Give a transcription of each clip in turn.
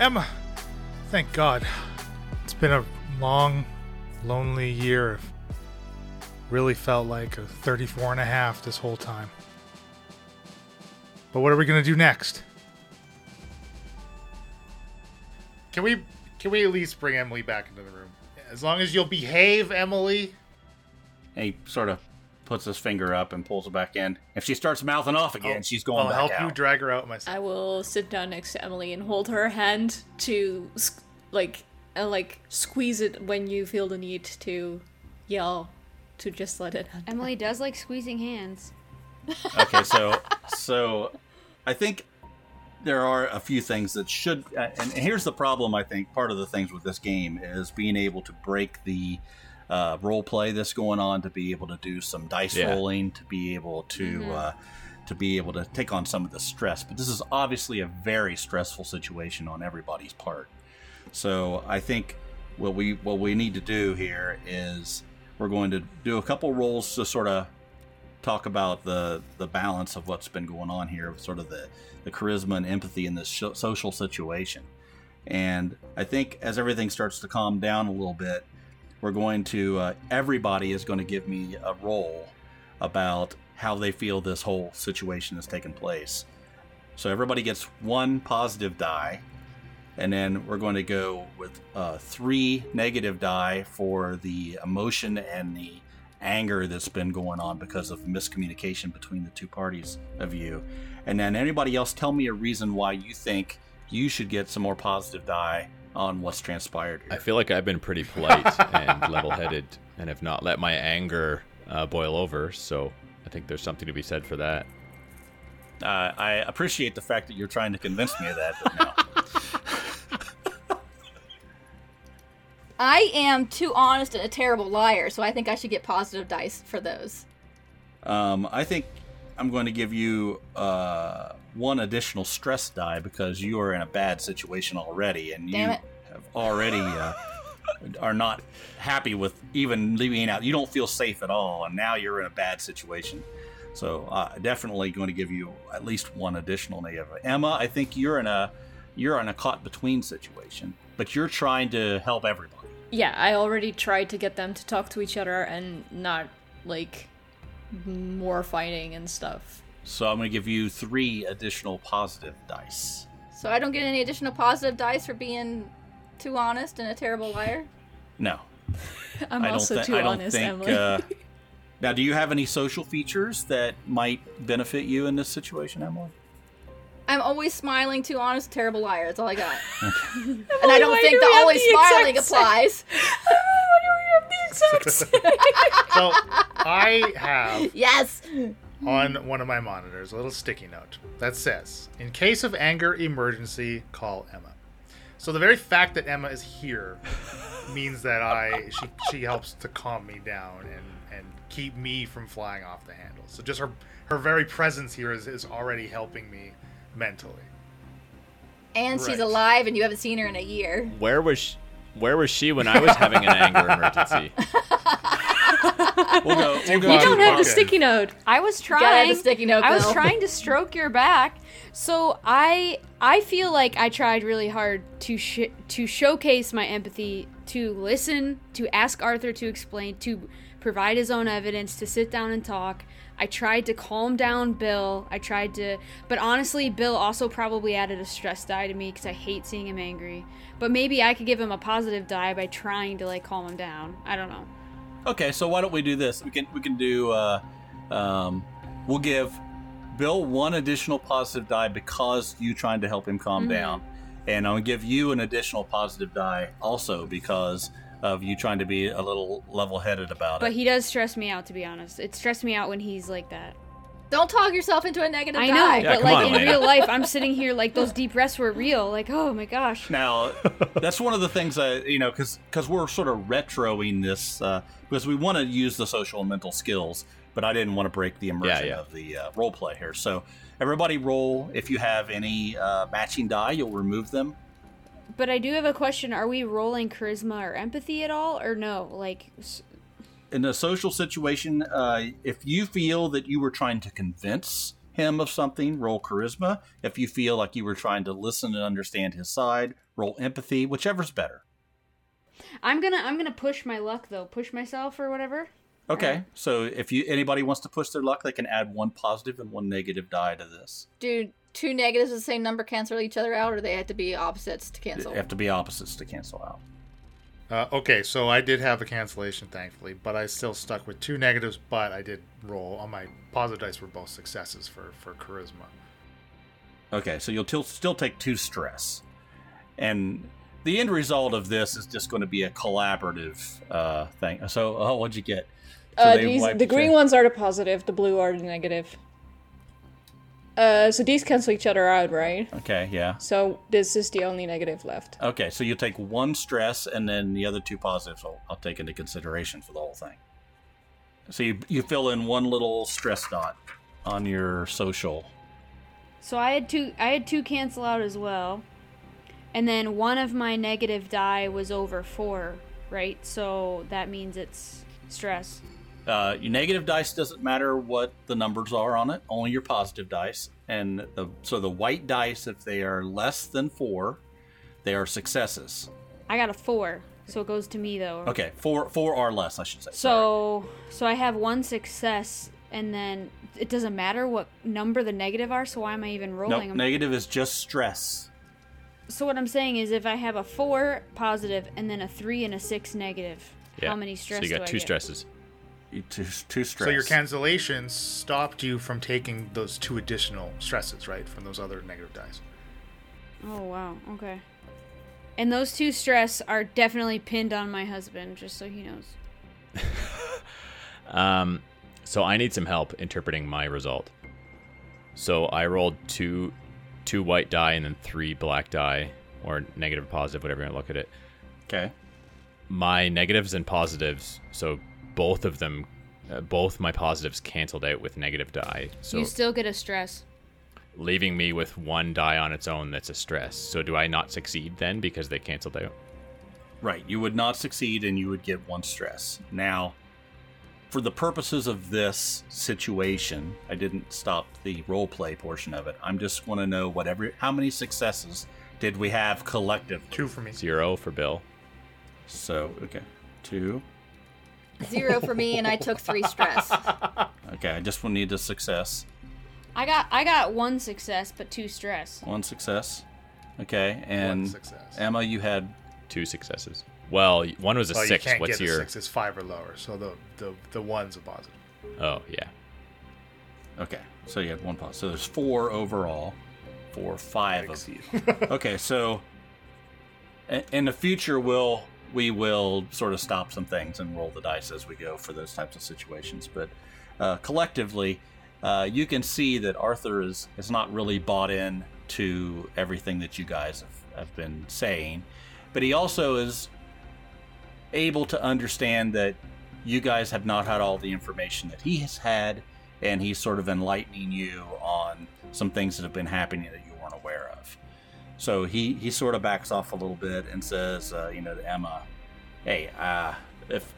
Emma, thank God. It's been a long, lonely year. Really felt like a 34 and a half this whole time. But what are we going to do next? Can we can we at least bring Emily back into the room? As long as you'll behave, Emily. And he sort of puts his finger up and pulls it back in. If she starts mouthing off again, I'll- she's going I'll back help out. you drag her out myself. I will sit down next to Emily and hold her hand to like and like squeeze it when you feel the need to yell to just let it happen. Emily does like squeezing hands. okay, so so I think there are a few things that should, uh, and here's the problem. I think part of the things with this game is being able to break the uh, role play that's going on, to be able to do some dice Yeah. rolling, to be able to. Uh, to be able to take on some of the stress, but this is obviously a very stressful situation on everybody's part. So I think what we what we need to do here is we're going to do a couple rolls to sort of talk about the the balance of what's been going on here, sort of the the charisma and empathy in this sh- social situation. And I think as everything starts to calm down a little bit, we're going to uh, everybody is going to give me a roll about how they feel this whole situation has taken place. So everybody gets one positive die, and then we're going to go with uh, three negative die for the emotion and the anger that's been going on because of miscommunication between the two parties of you. And then anybody else tell me a reason why you think you should get some more positive die on what's transpired I feel like I've been pretty polite and level-headed, and have not let my anger uh, boil over. So I think there's something to be said for that. Uh, I appreciate the fact that you're trying to convince me of that, but no. I am too honest and a terrible liar, so I think I should get positive dice for those. Um, I think I'm going to give you uh, one additional stress die because you are in a bad situation already, and you it. have already uh, are not happy with even leaving out. You don't feel safe at all, and now you're in a bad situation. So uh, definitely going to give you at least one additional negative. Emma, I think you're in a you're in a caught between situation, but you're trying to help everybody. Yeah, I already tried to get them to talk to each other and not like more fighting and stuff. So I'm going to give you three additional positive dice. So I don't get any additional positive dice for being too honest and a terrible liar. No, I'm I also thi- too I don't honest, think, Emily. Uh, now, do you have any social features that might benefit you in this situation, Emily? I'm always smiling, too honest, terrible liar. That's all I got. and I don't think do the we have always the smiling exact same- So I have yes. on one of my monitors a little sticky note that says, "In case of anger emergency, call Emma." So the very fact that Emma is here means that I she she helps to calm me down and and keep me from flying off the handle. So just her her very presence here is, is already helping me mentally. And she's alive, and you haven't seen her in a year. Where was she, where was she when I was having an anger emergency? We'll go. We'll go You you don't have the Okay. sticky note. I was Gotta trying. have the sticky note, I was trying to stroke your back. So I I feel like I tried really hard to sh- to showcase my empathy, to listen, to ask Arthur to explain, to provide his own evidence, to sit down and talk. I tried to calm down Bill. I tried to, but honestly, Bill also probably added a stress die to me because I hate seeing him angry. But maybe I could give him a positive die by trying to like calm him down. I don't know. Okay, so why don't we do this? We can we can do. Uh, um, we'll give Bill one additional positive die because you trying to help him calm Mm-hmm. down, and I'll give you an additional positive die also because of you trying to be a little level-headed about But it. But he does stress me out, to be honest. It stressed me out when he's like that. Don't talk yourself into a negative I die. know, Yeah, but like on, in Elena. real life, I'm sitting here like those deep breaths were real. Like, oh my gosh. Now, that's one of the things that you know, because because we're sort of retroing this uh, because we want to use the social and mental skills, but I didn't want to break the immersion yeah. of the uh, role play here. So everybody roll. If you have any uh, matching die, you'll remove them. But I do have a question. Are we rolling charisma or empathy at all, or no? Like, s- in a social situation, uh, if you feel that you were trying to convince him of something, roll charisma. If you feel like you were trying to listen and understand his side, roll empathy, whichever's better. I'm gonna I'm gonna push my luck though, push myself or whatever. Okay, Alright. so if you anybody wants to push their luck, they can add one positive and one negative die to this. Do two negatives of the same number cancel each other out, or they have to be opposites to cancel? They have to be opposites to cancel out. Uh, okay, so I did have a cancellation, thankfully, but I still stuck with two negatives. But I did roll on my positive dice were both successes for for charisma. Okay, so you'll til- still take two stress, and the end result of this is just going to be a collaborative uh, thing. So, oh, what'd you get? So Uh, these, the green ones are the positive, the blue are the negative. Uh, so these cancel each other out, right? Okay, yeah. So this is the only negative left. Okay, so you'll take one stress, and then the other two positives I'll, I'll take into consideration for the whole thing. So you you fill in one little stress dot on your social. So I had two I had two cancel out as well. And then one of my negative die was over 4, right? So that means it's stress. Uh, your negative dice doesn't matter what the numbers are on it, only your positive dice. And the, so the white dice, if they are less than four, they are successes. I got a 4. So it goes to me though. Okay, four four or less, I should say. Sorry. So so I have one success and then it doesn't matter what number the negative are, so why am I even rolling nope, negative is just stress. so what I'm saying is if I have a 4 positive and then a 3 and a 6 negative, Yeah. how many stress So you got I two get? stresses. You- Two, two stress. So your cancellations stopped you from taking those two additional stresses, right, from those other negative dice. Oh wow, okay. And those two stress are definitely pinned on my husband, just so he knows. Um, so I need some help interpreting my result. So I rolled two, two white die and then three black die, or negative, positive, whatever you want to look at it. Okay. My negatives and positives, so both of them, uh, both my positives canceled out with negative die. So you still get a stress. leaving me with one die on its own that's a stress. So do I not succeed then because they canceled out? Right. You would not succeed and you would get one stress. Now, for the purposes of this situation, I didn't stop the role play portion of it. I'm just want to know whatever how many successes did we have collective? Two for me. Zero for Bill. So, okay. 2. Zero for me, and I took three stress. Okay, I just will need a success. I got I got one success but two stress. One success. Okay, and success. Emma, you had Two successes. Well, one was a Well, six. you can't What's get your? a six. It's five or lower. So the the the one's a positive. Oh yeah. okay. So you had one pause. So there's four overall. Four, five of you. okay, so i- in the future, we'll we will sort of stop some things and roll the dice as we go for those types of situations. But uh, collectively, uh, you can see that Arthur is is not really bought in to everything that you guys have, have been saying, but he also is able to understand that you guys have not had all the information that he has had, and he's sort of enlightening you on some things that have been happening that you weren't aware of. So he he sort of backs off a little bit and says, uh, you know, to Emma, "Hey, uh, if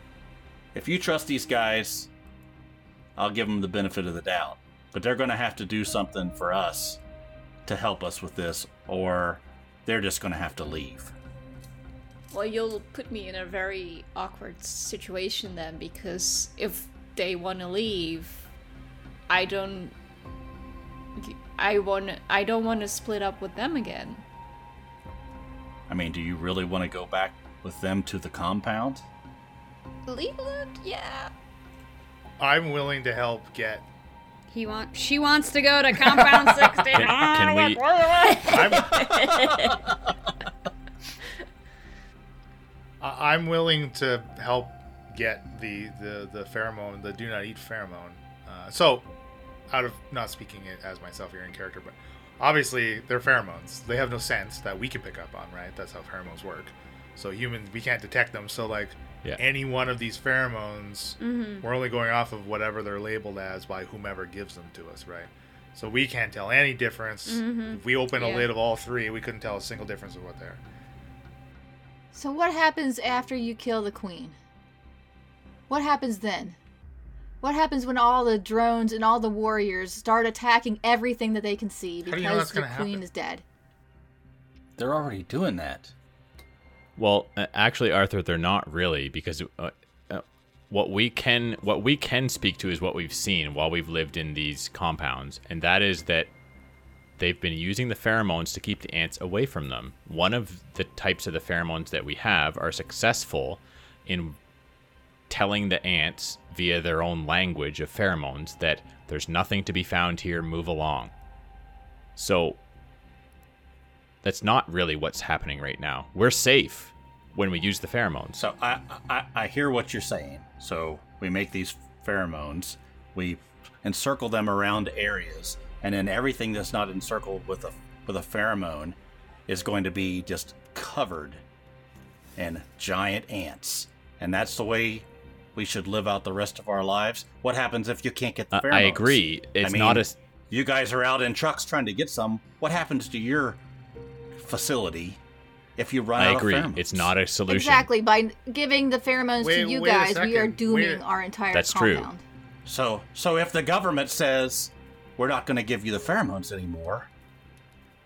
if you trust these guys, I'll give them the benefit of the doubt, but they're going to have to do something for us to help us with this, or they're just going to have to leave." Well, you'll put me in a very awkward situation then, because if they want to leave, I don't. I want. I don't want to split up with them again. I mean, do you really want to go back with them to the compound? Leave it? Yeah. I'm willing to help get. He want she wants to go to compound 60. Can, can we? I'm, I'm willing to help get the the the pheromone, the do not eat pheromone. Uh, so, out of not speaking it as myself here in character, but obviously they're pheromones. They have no sense that we can pick up on, right? That's how pheromones work. So humans, we can't detect them. So like Yeah. any one of these pheromones, mm-hmm. we're only going off of whatever they're labeled as by whomever gives them to us, right? So we can't tell any difference. Mm-hmm. If we open a Yeah. lid of all three, we couldn't tell a single difference of what they are. So what happens after you kill the queen? What happens then? What happens when all the drones and all the warriors start attacking everything that they can see do you know because the queen happen? is dead? They're already doing that. Well, uh, actually, Arthur, they're not really because uh, uh, what we can what we can speak to is what we've seen while we've lived in these compounds, and that is that they've been using the pheromones to keep the ants away from them. One of the types of the pheromones that we have are successful in telling the ants via their own language of pheromones that there's nothing to be found here, move along. So that's not really what's happening right now. We're safe when we use the pheromones. So I, I I hear what you're saying. So we make these pheromones, we encircle them around areas, and then everything that's not encircled with a with a pheromone is going to be just covered in giant ants. And that's the way we should live out the rest of our lives. What happens if you can't get the Uh, pheromones? I agree. It's I not mean, a s- You guys are out in trucks trying to get some. What happens to your facility if you run I out agree. of pheromones? I agree. It's not a solution. Exactly. By giving the pheromones Wait- to you guys, we are dooming Wait- our entire That's true. So, so if the government says we're not going to give you the pheromones anymore,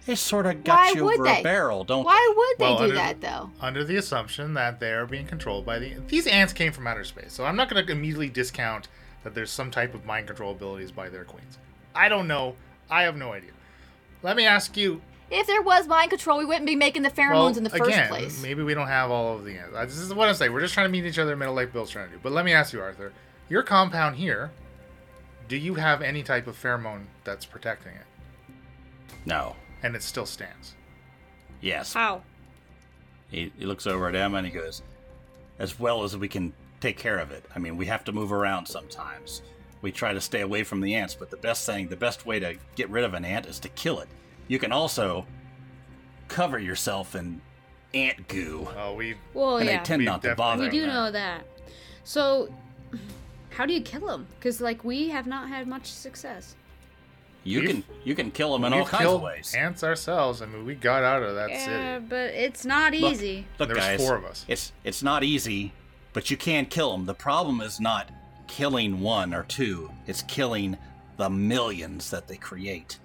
they sort of got Why you would over they? a barrel, don't Why would they Well, do under- that though? under the assumption that they are being controlled by the these ants came from outer space so i'm not going to immediately discount that there's some type of mind control abilities by their queens. I don't know. I have no idea. Let me ask you. If there was mind control, we wouldn't be making the pheromones well, in the first again, place. maybe we don't have all of the ants. Uh, this is what i'm saying. We're just trying to meet each other in the middle like bill's trying to do. But let me ask you arthur your compound here do you have any type of pheromone that's protecting it? No. And it still stands Yes. How? He, he looks over at Emma and he goes, as well as we can take care of it. I mean, we have to move around sometimes. We try to stay away from the ants, but the best thing, the best way to get rid of an ant is to kill it. You can also cover yourself in ant goo, oh we Well, and yeah. they tend We not to bother. we do them. know that. So, how do you kill them? Because like we have not had much success. You We've- can you can kill them in all kinds of ways. ants ourselves i mean we got out of that Yeah, city but it's not easy. Look, There was guys, four of us. It's it's not easy, but you can kill them. The problem is not killing one or two; it's killing the millions that they create.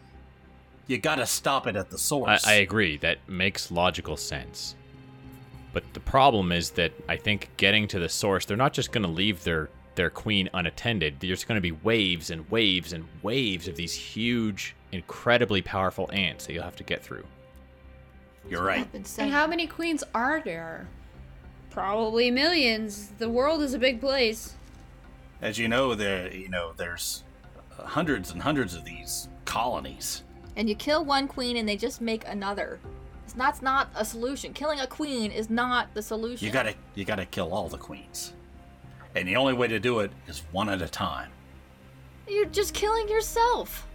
You got to stop it at the I, source. I agree. That makes logical sense. But the problem is that I think getting to the source, they're not just going to leave their their queen unattended. There's going to be waves and waves and waves of these huge, incredibly powerful ants that you'll have to get through. You're right. I've been saying. And how many queens are there? Probably millions. The world is a big place. As you know, there you know there's uh, hundreds and hundreds of these colonies. and you kill one queen and they just make another. It's not, it's not a solution. Killing a queen is not the solution. You gotta you gotta kill all the queens, and the only way to do it is one at a time. You're just killing yourself.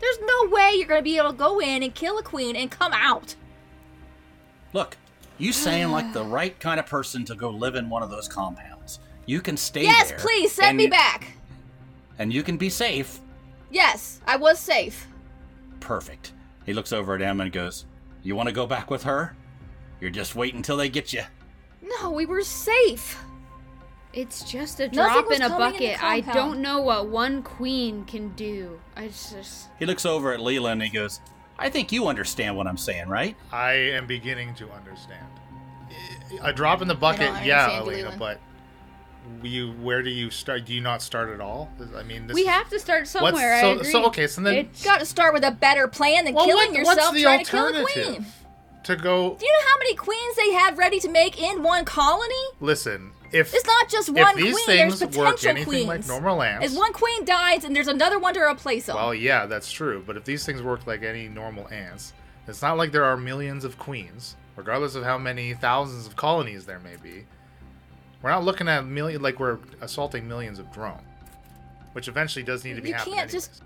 There's no way you're gonna be able to go in and kill a queen and come out. Look, you sound like the right kind of person to go live in one of those compounds. You can stay yes, there. please send and me you- back. And you can be safe. Yes, I was safe. Perfect. He looks over at Emma and goes, You want to go back with her? You're just waiting until they get you. No, we were safe. It's just a drop in a coming in bucket. I don't know what one queen can do. I just He looks over at Leela and he goes, I think you understand what I'm saying, right? I am beginning to understand. A drop in the bucket, yeah, understand, Elena, Leland. but you where do you start? Do you not start at all? I mean, this we is- have to start somewhere. So, I agree. so okay, so then It's- Got to start with a better plan than well, killing what- yourself what's the trying to kill a queen. To go Do you know how many queens they have ready to make in one colony? listen. If It's not just if one these queen. things There's work potential anything like queens. normal ants, As one queen dies and there's another one to replace them. well, yeah, that's true. But if these things work like any normal ants, it's not like there are millions of queens, regardless of how many thousands of colonies there may be. We're not looking at million like we're assaulting millions of drones, which eventually does need to be You happening. can't just-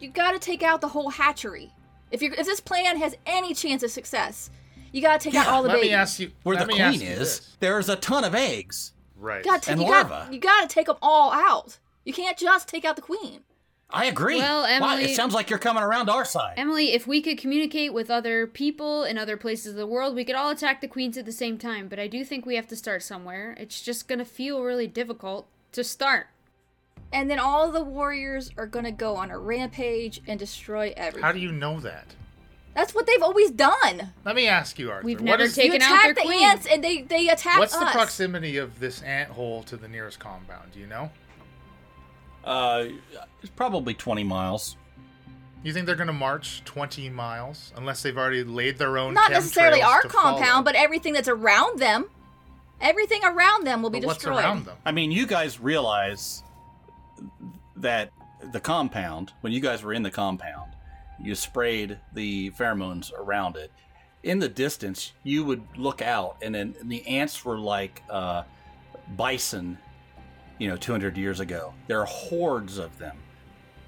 you got to take out the whole hatchery. If you if this plan has any chance of success, you got to take out all the Let babies. me ask you. Where let the me queen is, there's a ton of eggs. Right? You got to and you larvae. got you got to take them all out. You can't just take out the queen. I agree. Well, Wow, Emily- it sounds like you're coming around our side. Emily, if we could communicate with other people in other places of the world, we could all attack the queens at the same time. But I do think we have to start somewhere. It's just gonna feel really difficult to start. and then all the warriors are gonna go on a rampage and destroy everything. How do you know that? That's what they've always done. Let me ask you, Arthur. We've what never is- taken you out attack their the queen. ants and they they attack us. What's us. the proximity of this ant hole to the nearest compound? Do you know? Uh, it's probably 20 miles. You think they're going to march 20 miles unless they've already laid their own Not necessarily our to follow? compound, but everything that's around them. Everything around them will be But what's destroyed. around them? I mean, you guys realize that the compound, when you guys were in the compound, you sprayed the pheromones around it. In the distance, you would look out, and then the ants were like uh, bison, you know, 200 years ago. There are hordes of them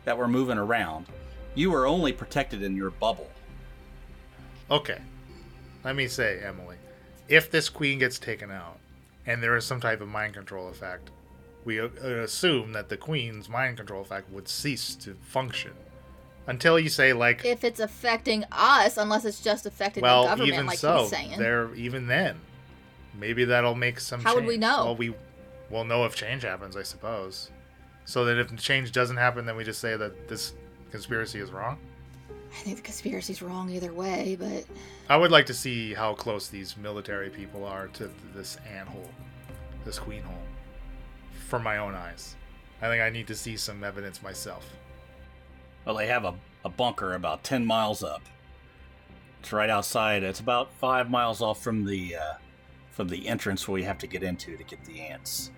that were moving around. You were only protected in your bubble. Okay. Let me say, Emily, if this queen gets taken out and there is some type of mind control effect, we uh, assume that the queen's mind control effect would cease to function until you say like If it's affecting us, unless it's just affecting the government, even like so he's saying. there even then maybe that'll make some change. How would we know? well we will know if change happens i suppose so that if change doesn't happen then we just say that this conspiracy is wrong I think the conspiracy's wrong either way, but i would like to see how close these military people are to this ant hole this queen hole for my own eyes i think i need to see some evidence myself Well, they have a, a bunker about 10 miles up. It's right outside. It's about five miles off from the uh, from the entrance where we have to get into to get the ants.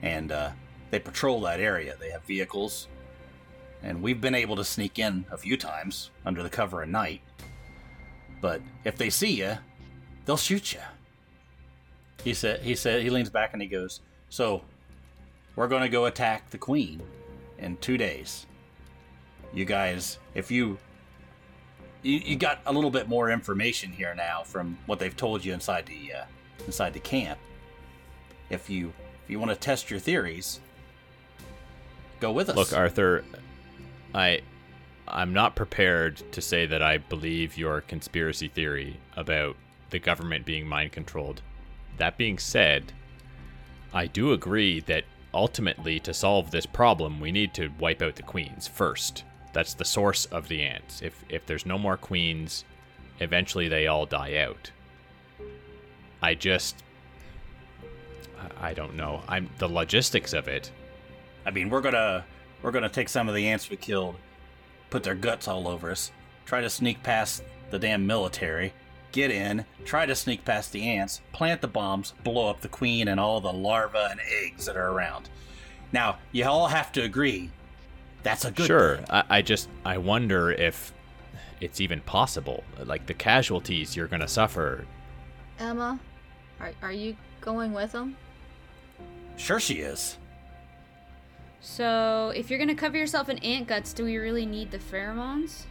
And uh, they patrol that area. They have vehicles. And we've been able to sneak in a few times under the cover of night. But if they see you, they'll shoot you. He said. He said. He leans back and he goes. So, we're going to go attack the queen in two days you guys if you, you you got a little bit more information here now from what they've told you inside the uh, inside the camp if you if you want to test your theories go with us Look, Arthur, I I'm not prepared to say that I believe your conspiracy theory about the government being mind controlled. That being said, I do agree that ultimately to solve this problem, we need to wipe out the queens first. That's the source of the ants. If if there's no more queens, eventually they all die out. I just I- don't know. I'm the logistics of it. i mean we're gonna we're gonna take some of the ants we killed put their guts all over us try to sneak past the damn military get in try to sneak past the ants plant the bombs blow up the queen and all the larvae and eggs that are around now you all have to agree that's a good sure. thing. I, I just I wonder if it's even possible. Like the casualties you're gonna suffer. Emma, are, are you going with them? Sure, she is. So, if you're gonna cover yourself in ant guts, do we really need the pheromones?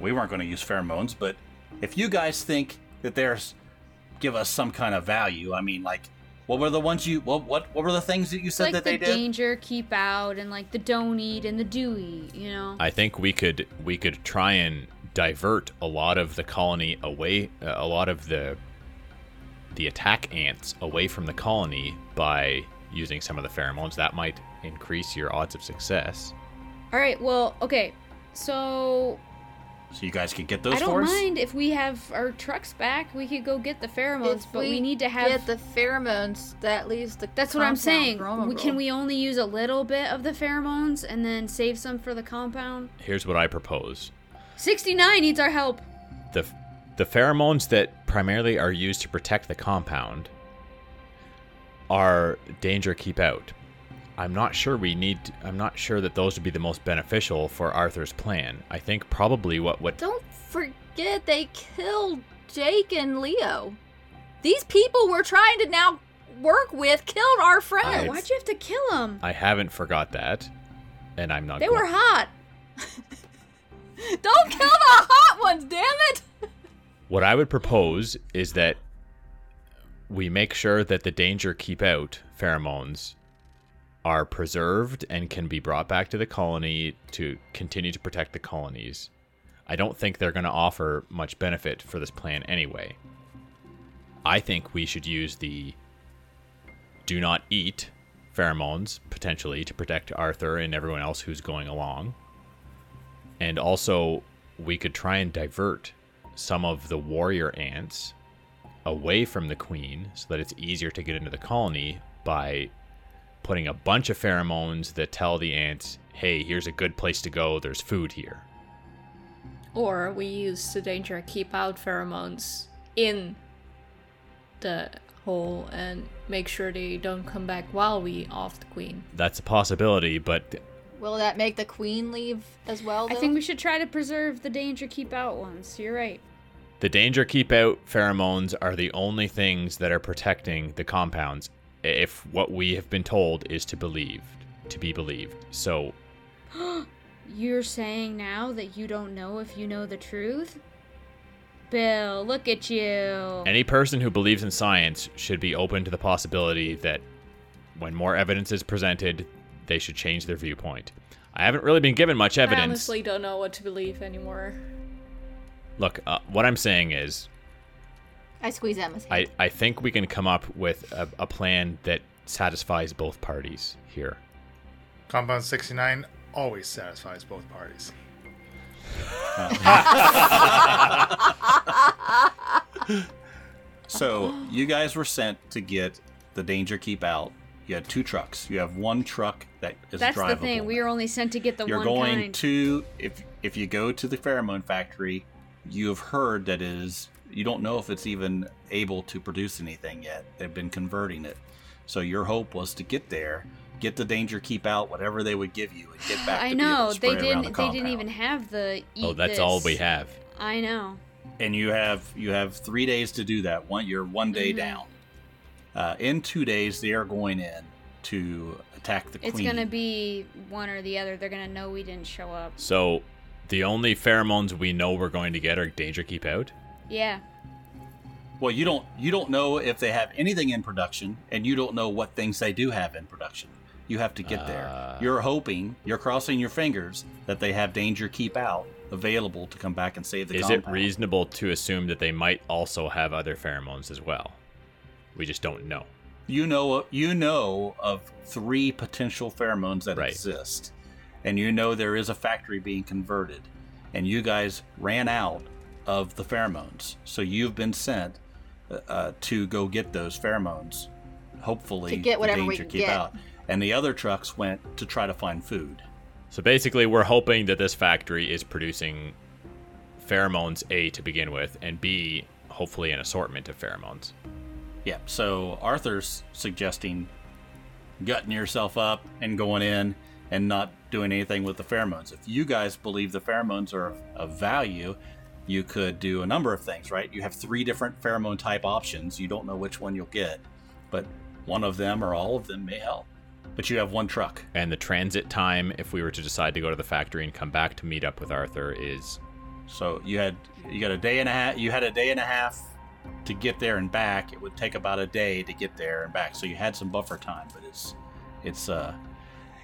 We weren't going to use pheromones, but if you guys think that there's give us some kind of value, I mean, like, what were the ones you what what what were the things that you said like that the they did? danger, keep out, and like the don't eat and the do eat, you know? I think we could we could try and divert a lot of the colony away, uh, a lot of the the attack ants away from the colony by using some of the pheromones. That might increase your odds of success. All right, well, okay. So, So you guys can get those I don't for us. mind if we have our trucks back. We could go get the pheromones, If but we, need to have get the pheromones. That leaves the. That's what I'm compound saying. We, can we only use a little bit of the pheromones and then save some for the compound? Here's what I propose. 69 needs our help. the the pheromones that primarily are used to protect the compound are danger keep out. I'm not sure we need I'm not sure that those would be the most beneficial for Arthur's plan. I think probably what what Don't forget they killed Jake and Leo. These people we're trying to now work with killed our friends. Why'd you have to kill them? I haven't forgot that and I'm not They going- were hot. Don't kill the hot ones, damn it! What I would propose is that we make sure that the danger keep out pheromones are preserved and can be brought back to the colony to continue to protect the colonies. I don't think they're going to offer much benefit for this plan anyway. I think we should use the do not eat pheromones potentially to protect Arthur and everyone else who's going along. And also, we could try and divert some of the warrior ants away from the queen so that it's easier to get into the colony by putting a bunch of pheromones that tell the ants, hey, here's a good place to go, there's food here. Or we use the danger keep out pheromones in the hole and make sure they don't come back while we off the queen. That's a possibility, but Will that make the queen leave as well? I think we should try to preserve the danger keep out ones. You're right. the danger keep out pheromones are the only things that are protecting the compounds if what we have been told is to believe, to be believed. So, You're saying now that you don't know if you know the truth? Bill, look at you. any person who believes in science should be open to the possibility that when more evidence is presented, they should change their viewpoint. I haven't really been given much evidence. I honestly don't know what to believe anymore. Look, uh, what I'm saying is, I squeeze Emma's I, hand. I think we can come up with a, a plan that satisfies both parties here. Compound 69 always satisfies both parties. So you guys were sent to get the danger keep out. You had two trucks. You have one truck that is That's drivable. the thing. We were only sent to get the You're one going kind. to if if you go to the pheromone factory, you have heard that it is you don't know if it's even able to produce anything yet. They've been converting it. So your hope was to get there, get the danger keep out, whatever they would give you, and get back. I to be able know to they didn't. the They didn't even have the. Eat oh, that's all we have. I know. and you have you have three days to do that. One, you're one day Mm-hmm. down. Uh, in two days, they are going in to attack the queen. It's gonna be one or the other. They're gonna know we didn't show up. So, the only pheromones we know we're going to get are danger keep out. Yeah. Well, you don't you don't know if they have anything in production, and you don't know what things they do have in production. You have to get there. Ah. You're hoping, you're crossing your fingers that they have danger keep out available to come back and save the Is it reasonable to assume that they might also have other pheromones as well? We just don't know. you know you know of three potential pheromones that Right. exist and you know there is a factory being converted and you guys ran out of the pheromones so you've been sent uh, uh, to go get those pheromones hopefully To get whatever the we danger can keep get. out and the other trucks went to try to find food So basically, we're hoping that this factory is producing pheromones A to begin with, and B, hopefully, an assortment of pheromones. yeah so arthur's suggesting gutting yourself up and going in and not doing anything with the pheromones. If you guys believe the pheromones are of, of value, you could do a number of things, right? You have three different pheromone type options. You don't know which one you'll get, but one of them or all of them may help. But you have one truck. And the transit time, if we were to decide to go to the factory and come back to meet up with Arthur, is So you had you got a day and a half. You had a day and a half to get there and back. It would take about a day to get there and back. So you had some buffer time. But it's it's uh,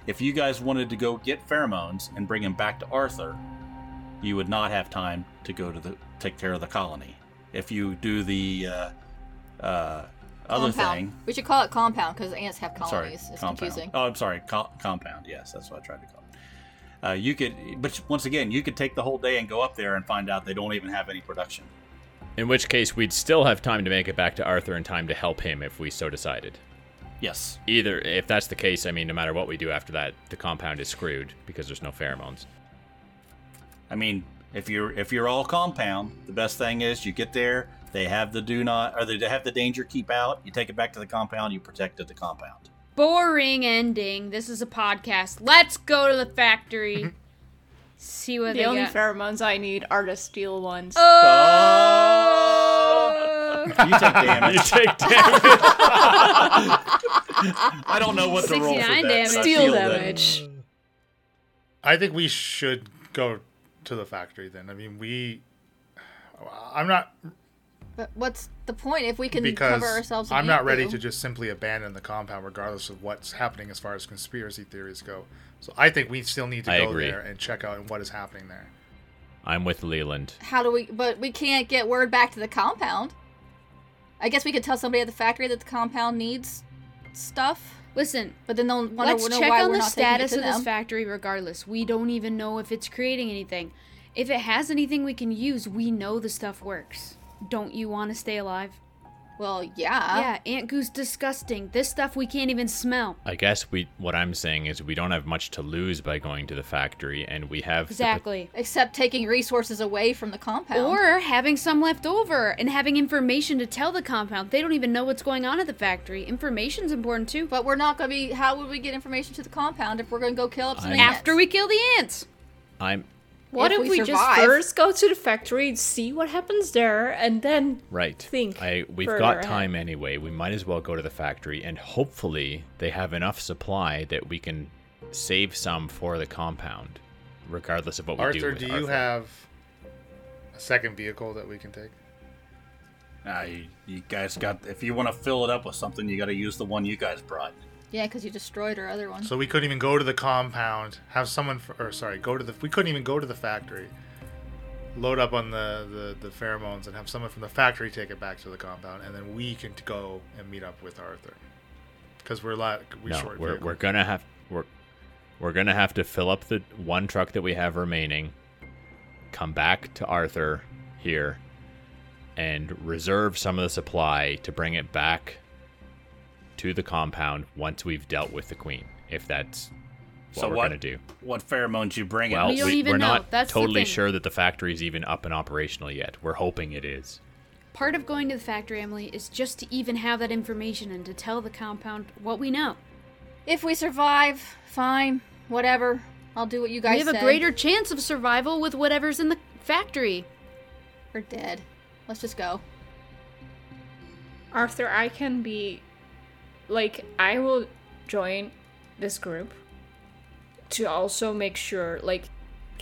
if you guys wanted to go get pheromones and bring them back to Arthur, you would not have time to go to the take care of the colony. If you do the uh, uh, other compound. thing, We should call it compound because ants have sorry, colonies. it's compound. confusing. Oh, I'm sorry, co- compound. Yes, that's what I tried to call it. Uh, you could, but once again, you could take the whole day and go up there and find out they don't even have any production. in which case we'd still have time to make it back to Arthur in time to help him if we so decided. Yes. Either, if that's the case, I mean, no matter what we do after that, the compound is screwed because there's no pheromones. I mean, if you're if you're all compound, the best thing is you get there, they have the do not or they have the danger keep out, you take it back to the compound, you protected the compound. Boring ending. This is a podcast. Let's go to the factory. Mm-hmm. See what The they only got. pheromones I need are to steal ones. oh! You take damage. You take damage. I don't know what the roll for 69 that. damage. but Steel feel that- damage. I think we should go to the factory then. I mean, we. I'm not But what's the point if we can because cover ourselves? in I'm not ready ant to just simply abandon the compound, regardless of what's happening as far as conspiracy theories go. So I think we still need to I go agree. there and check out what is happening there. I'm with Leland. How do we? But we can't get word back to the compound. I guess we could tell somebody at the factory that the compound needs stuff. Listen, But then they'll want let's to know check why on we're the not taking it status of this factory regardless. We don't even know if it's creating anything. If it has anything we can use, we know the stuff works. Don't you want to stay alive? Well, yeah. yeah, Ant Goose disgusting. This stuff we can't even smell. I guess we what I'm saying is we don't have much to lose by going to the factory, and we have the pot- Exactly. Except taking resources away from the compound. Or having some left over and having information to tell the compound. They don't even know what's going on at the factory. Information's important too. But we're not going to be. How would we get information to the compound if we're going to go kill up some I'm- ants? After we kill the ants. I'm What If if, we we, just first go to the factory, and see what happens there, and then right. Think I we've further got ahead. time anyway. We might as well go to the factory, and hopefully they have enough supply that we can save some for the compound, regardless of what we do. Arthur, with do you have a second vehicle that we can take? Nah, you, you guys got. If you want to fill it up with something, you got to use the one you guys brought. Yeah, because you destroyed our other one. So we couldn't even go to the compound, have someone, f or sorry, go to the. We couldn't even go to the factory, load up on the, the the pheromones, and have someone from the factory take it back to the compound, and then we can go and meet up with Arthur, because we're like we no, short. we're, vehicle. we're gonna have we're we're gonna have to fill up the one truck that we have remaining, come back to Arthur here, and reserve some of the supply to bring it back to the compound once we've dealt with the queen. If that's what So we're what- gonna do. What pheromones you bring? Well, We don't even are know. not That's the totally sure that the factory is even up and operational yet. We're hoping it is. Part of going to the factory, Emily, is just to even have that information and to tell the compound what we know. if we survive, fine, whatever. I'll do what you guys we have say. a greater chance of survival with whatever's in the factory. We're dead. Let's just go. Arthur, I can be like I will join this group to also make sure like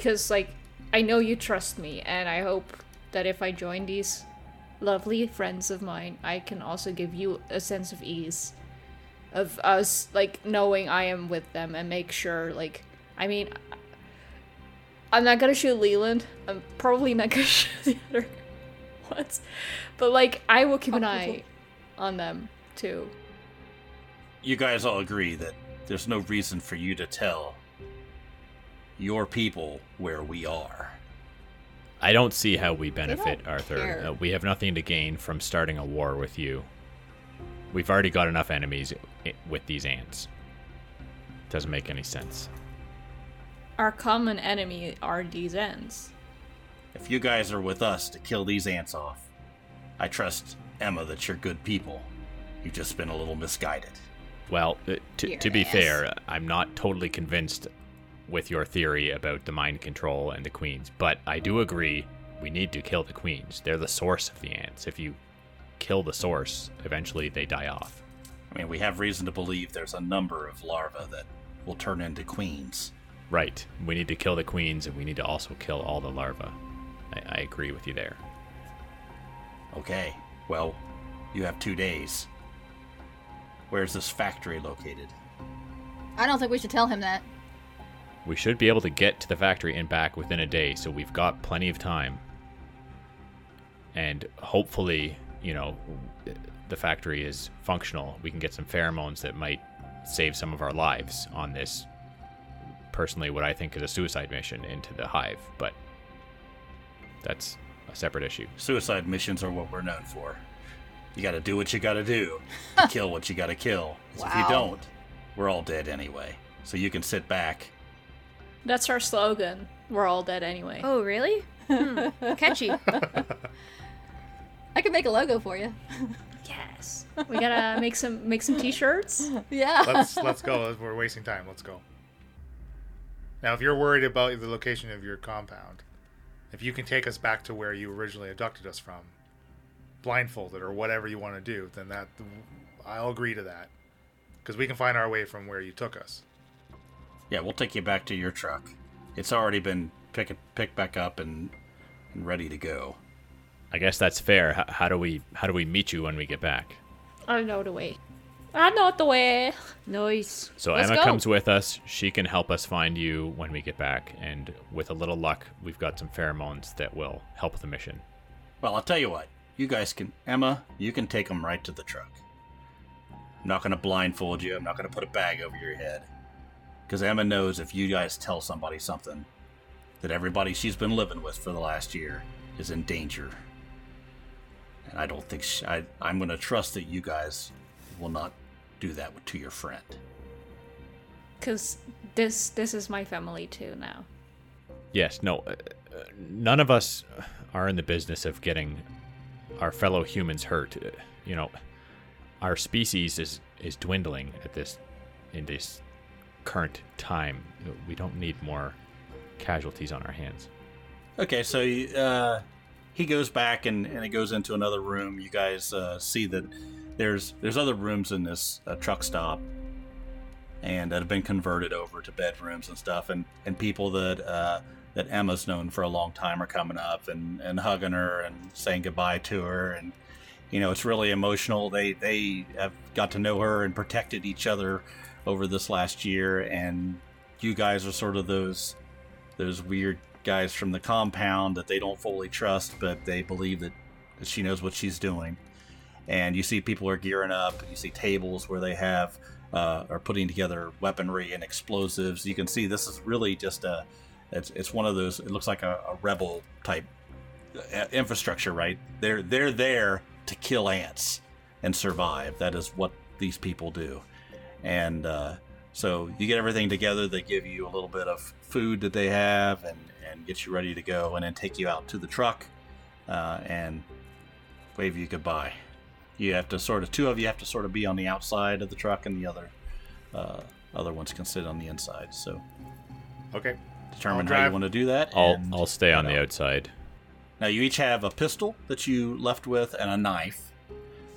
cuz like I know you trust me and I hope that if I join these lovely friends of mine, I can also give you a sense of ease of us like knowing I am with them and make sure like I mean I'm not gonna shoot Leland. I'm probably not gonna shoot the other ones. But like I will keep an eye on them too. You guys all agree that there's no reason for you to tell your people where we are. I don't see how we benefit, Arthur. Uh, we have nothing to gain from starting a war with you. We've already got enough enemies with these ants. Doesn't make any sense. Our common enemy are these ants. If you guys are with us to kill these ants off, I trust Emma that you're good people. You've just been a little misguided. Well, uh, to, to be ass. fair, I'm not totally convinced with your theory about the mind control and the queens, but I do agree we need to kill the queens. They're the source of the ants. If you kill the source, eventually they die off. I mean, we have reason to believe there's a number of larvae that will turn into queens. Right. We need to kill the queens, and we need to also kill all the larvae. I, I agree with you there. Okay, well, you have two days. Where's this factory located? I don't think we should tell him that. We should be able to get to the factory and back within a day, so we've got plenty of time. And hopefully, you know, the factory is functional. We can get some pheromones that might save some of our lives on this. Personally, what I think is a suicide mission into the hive, but that's a separate issue. Suicide missions are what we're known for. You gotta do what you gotta do to kill what you gotta kill. 'Cause If you don't, we're all dead anyway. So you can sit back. That's our slogan. We're all dead anyway. Oh, really? Hmm. Catchy. I can make a logo for you. Yes. We gotta make some make some t-shirts. Yeah. let's let's go. We're wasting time. Let's go. Now, if you're worried about the location of your compound, if you can take us back to where you originally abducted us from, blindfolded or whatever you want to do, then that I'll agree to that, because we can find our way from where you took us. Yeah, we'll take you back to your truck. It's already been pick, picked back up and, and ready to go. I guess that's fair. H- how do we how do we meet you when we get back? I know the way. I know the way. nice. So Let's Emma go. comes with us. She can help us find you when we get back, and with a little luck, we've got some pheromones that will help the mission. Well, I'll tell you what. You guys can. Emma, you can take them right to the truck. I'm not going to blindfold you. I'm not going to put a bag over your head. Because Emma knows if you guys tell somebody something, that everybody she's been living with for the last year is in danger. And I don't think she, I, I'm going to trust that you guys will not do that to your friend. Because this this is my family too now. Yes, no, uh, uh, none of us are in the business of getting our fellow humans hurt. You know, our species is is dwindling at this in this current time. We don't need more casualties on our hands. Okay, so uh, he goes back and, and he goes into another room. You guys uh, see that there's there's other rooms in this uh, truck stop, and that have been converted over to bedrooms and stuff. And, and people that uh, that Emma's known for a long time are coming up and, and hugging her and saying goodbye to her. And you know it's really emotional. They they have got to know her and protected each other over this last year. And you guys are sort of those those weird guys from the compound that they don't fully trust, but they believe that, that she knows what she's doing. And you see people are gearing up. You see tables where they have uh, are putting together weaponry and explosives. You can see this is really just a it's, it's one of those. It looks like a, a rebel type uh, infrastructure, right? They're they're there to kill ants and survive. That is what these people do. And uh, so you get everything together. They give you a little bit of food that they have and, and get you ready to go, and then take you out to the truck uh, and wave you goodbye. You have to sort of two of you have to sort of be on the outside of the truck, and the other uh, other ones can sit on the inside. So Okay. Determine I'll how you want to do that. I'll and I'll stay on head the outside. Now you each have a pistol that you left with and a knife.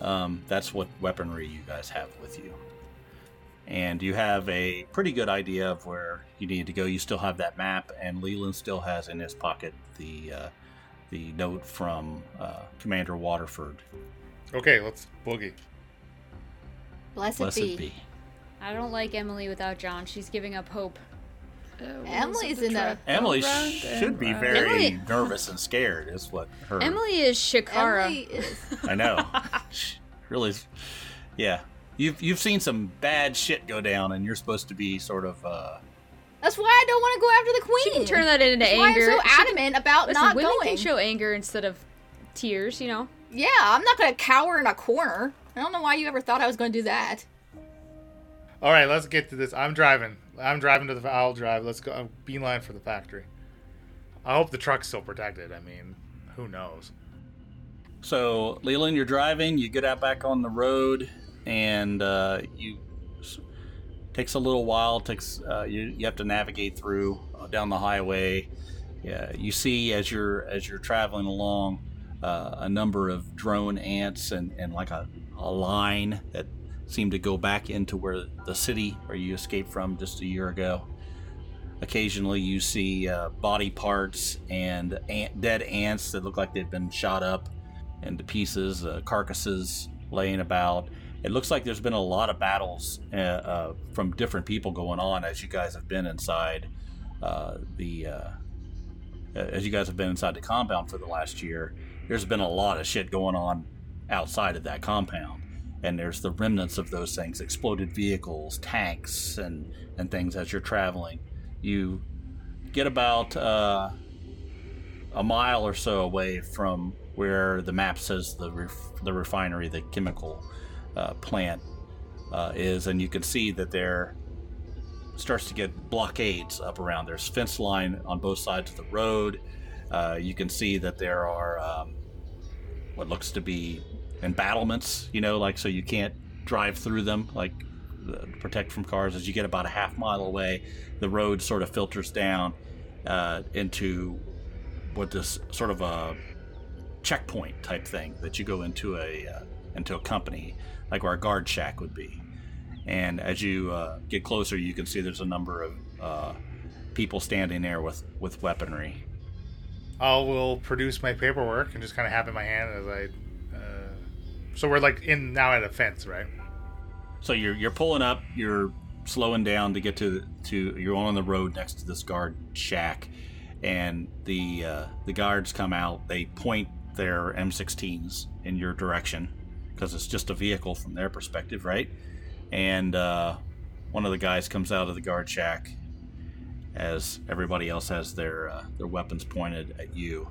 Um, that's what weaponry you guys have with you. And you have a pretty good idea of where you need to go. You still have that map, and Leland still has in his pocket the uh, the note from uh, Commander Waterford. Okay, let's boogie. Blessed, Blessed be. be. I don't like Emily without John. She's giving up hope. Emily's in the. Emily round should be very Emily- nervous and scared. Is what her. Emily is Shakara. Emily is. I know. really, yeah. You've you've seen some bad shit go down, and you're supposed to be sort of. Uh, That's why I don't want to go after the queen. She can turn that into That's why anger. I'm so She can- adamant about Listen, not women going. can show anger instead of tears. You know. Yeah, I'm not gonna cower in a corner. I don't know why you ever thought I was gonna do that. All right, let's get to this. I'm driving. I'm driving to the. I'll drive. Let's go. uh, Beeline for the factory. I hope the truck's still protected. I mean, who knows? So, Leland, you're driving. You get out back on the road, and uh, you takes a little while. Takes uh, you you have to navigate through uh, down the highway. Yeah, you see as you're as you're traveling along uh, a number of drone ants and, and like a, a line that seem to go back into where the city where you escaped from just a year ago. Occasionally, you see uh, body parts and ant, dead ants that look like they've been shot up into pieces, uh, carcasses laying about. It looks like there's been a lot of battles uh, uh, from different people going on as you guys have been inside uh, the. Uh, as you guys have been inside the compound for the last year, there's been a lot of shit going on outside of that compound. And there's the remnants of those things exploded vehicles, tanks, and, and things as you're traveling. You get about uh, a mile or so away from where the map says the ref- the refinery, the chemical uh, plant uh, is, and you can see that there starts to get blockades up around. There's fence line on both sides of the road. Uh, you can see that there are um, what looks to be embattlements, you know, like so you can't drive through them, like uh, protect from cars. As you get about a half mile away, the road sort of filters down uh, into what this sort of a checkpoint type thing that you go into a uh, into a company, like where a guard shack would be. And as you uh, get closer, you can see there's a number of uh, people standing there with with weaponry. I will produce my paperwork and just kind of have it in my hand as I. So we're like in now at a fence, right? So you're you're pulling up, you're slowing down to get to to you're on the road next to this guard shack, and the uh, the guards come out. They point their M16s in your direction, because it's just a vehicle from their perspective, right? And uh, one of the guys comes out of the guard shack as everybody else has their uh, their weapons pointed at you,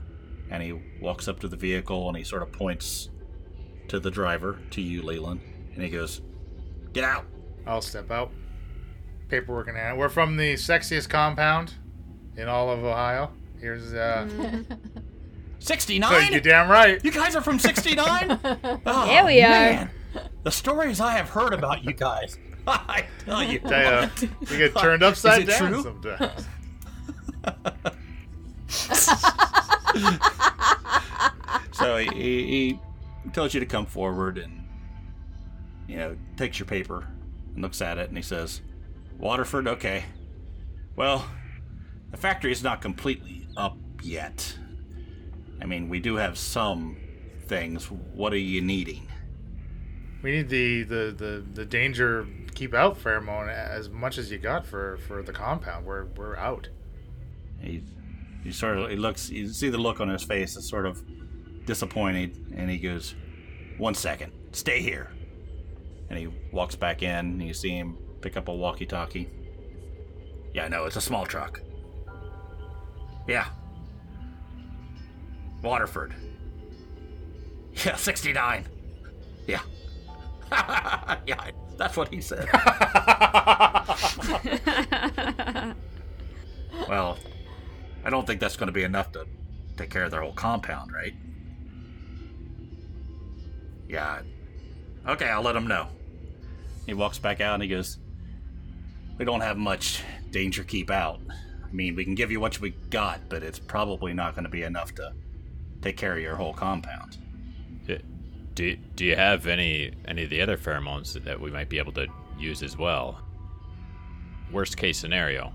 and he walks up to the vehicle and he sort of points to the driver, to you, Leland, and he goes, "Get out." I'll step out. Paperwork in hand. We're from the sexiest compound in all of Ohio. Here's uh. Sixty-nine. You're damn right. You guys are from 69? Oh, Yeah, we are. man. The stories I have heard about you guys. I tell you. Tell ya, we get turned upside Is it down true? sometimes. So he, he, he tells you to come forward and, you know, takes your paper and looks at it and he says, Waterford, okay. Well, the factory is not completely up yet. I mean, we do have some things. What are you needing? We need the, the, the, the danger keep out pheromone as much as you got for, for the compound. We're we're out. He, he sort of he looks. You see the look on his face it's sort of disappointed, and he goes, "One second, stay here." And he walks back in. And you see him pick up a walkie-talkie. Yeah, no, it's a small truck. Yeah. Waterford. Yeah, sixty-nine. Yeah. yeah, that's what he said. Well, I don't think that's going to be enough to take care of their whole compound, right? Yeah. Okay, I'll let him know. He walks back out and he goes, We don't have much danger keep out. I mean, we can give you what we got, but it's probably not going to be enough to take care of your whole compound. Do, do, do you have any any of the other pheromones that we might be able to use as well? Worst case scenario.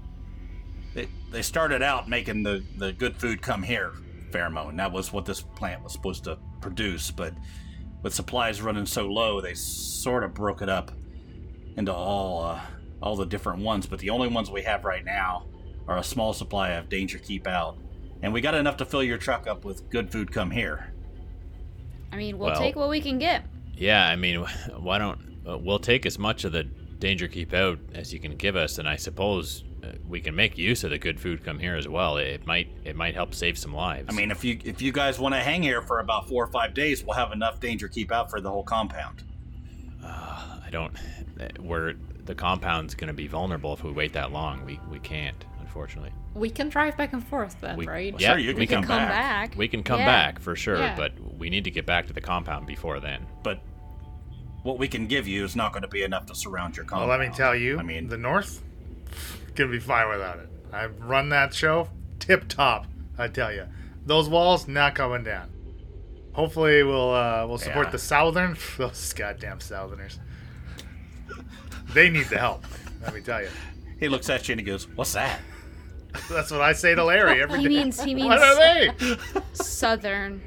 They, they started out making the, the good food come here pheromone. That was what this plant was supposed to produce, but with supplies running so low, they sort of broke it up into all uh, all the different ones. But the only ones we have right now are a small supply of Danger Keep Out, and we got enough to fill your truck up with good food come here. I mean, we'll, Well- take what we can get. Yeah, I mean, why don't uh, we'll take as much of the danger keep out as you can give us, and I suppose we can make use of the good food come here as well. It might it might help save some lives. I mean, if you if you guys want to hang here for about four or five days, we'll have enough Danger Keep Out for the whole compound. I don't. uh, We're the compound's going to be vulnerable if we wait that long. We we can't, unfortunately. We can drive back and forth then, We, right? Well, Yeah, sure, you we can can come Come back. back. We can come Yeah. back for sure, Yeah. but we need to get back to the compound before then. But what we can give you is not going to be enough to surround your compound. Well, compound. let me tell you, I mean, the North gonna be fine without it. I've run that show tip top. I tell you, those walls not coming down. Hopefully, we'll uh, we'll support Yeah. the Southern. Those goddamn Southerners. They need the help. Let me tell you. he looks at you and he goes, "What's that?" That's what I say to Larry every day. He means he means what are they? southern.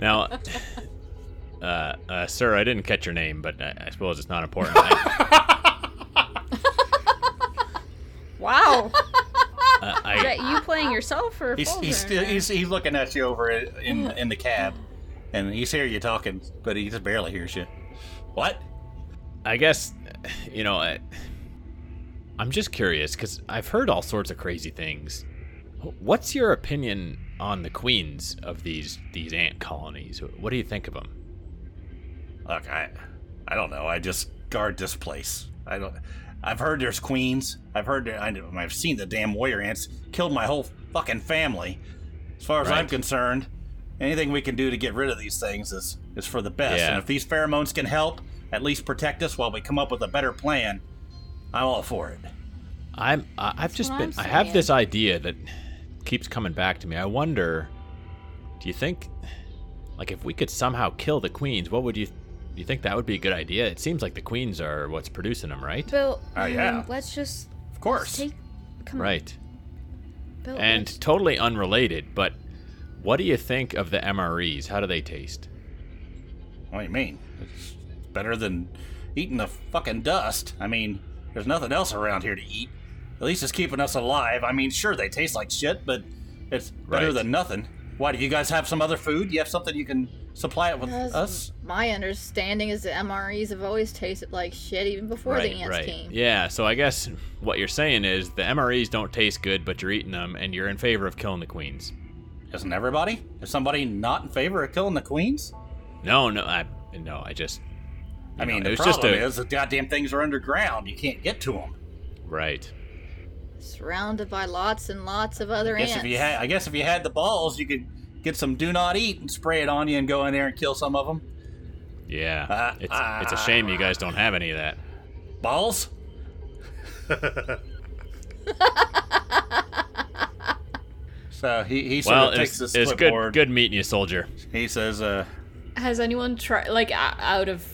Now, uh, uh, sir, I didn't catch your name, but I, I suppose it's not important. I, Wow. uh, Is that you playing yourself or He's Fulgrim? he's still he's, he's looking at you over in in, in the cab, and he's hear you talking, but he just barely hears you. What? I guess, you know, I, I'm just curious because I've heard all sorts of crazy things. What's your opinion on the queens of these these ant colonies? What do you think of them? Look, I I don't know. I just guard this place. I don't. I've heard there's queens. I've heard. I, I've seen the damn warrior ants killed my whole fucking family. As far as I'm concerned, anything we can do to get rid of these things is is for the best. Yeah. And if these pheromones can help, at least protect us while we come up with a better plan, I'm all for it. I'm I- I've just been I'm have this idea that keeps coming back to me. I wonder, do you think, like, if we could somehow kill the queens, what would you? Do you think that would be a good idea? It seems like the queens are what's producing them, right? Bill, Oh, I yeah. let's just Of course. take. Come on, Right. Bill. And let's- totally unrelated, but what do you think of the MREs? How do they taste? What do you mean? It's it's better than eating the fucking dust. I mean, there's nothing else around here to eat. At least it's keeping us alive. I mean, sure, they taste like shit, but it's better Right. than nothing. Why, do you guys have some other food? You have something you can supply it with That's us. My understanding is that MREs have always tasted like shit even before right, the ants right. came. Yeah, so I guess what you're saying is the MREs don't taste good, but you're eating them, and you're in favor of killing the queens. Isn't everybody? Is somebody not in favor of killing the queens? No, no, I no, I just. I mean, know, the it was just problem a is the goddamn things are underground. You can't get to them. right. Surrounded by lots and lots of other I guess ants. if you had, I guess if you had the balls, you could get some do not eat and spray it on you and go in there and kill some of them. Yeah, Uh, it's it's a shame you guys don't have any of that. Balls? so he he sort Well, of it takes was, this it was good clipboard. good meeting you, soldier. He says, uh, Has anyone tried, like, out of,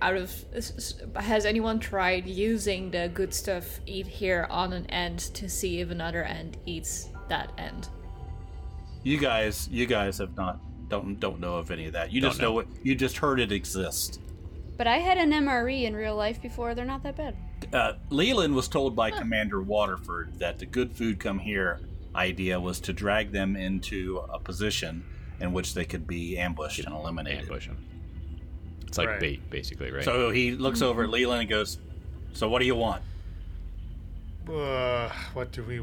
out of, s- s- has anyone tried using the good stuff eat here on an end to see if another end eats that end? "You guys, you guys have not don't don't know of any of that. You Don't just know know. what you just heard it exist." But I had an MRE in real life before. They're not that bad. Uh, Leland was told by Commander Waterford that the good food come here idea was to drag them into a position in which they could be ambushed and eliminated. Ambush 'em. It's like Right. bait, basically, right? So he looks over at Leland and goes, "So what do you want?" Uh, what do we?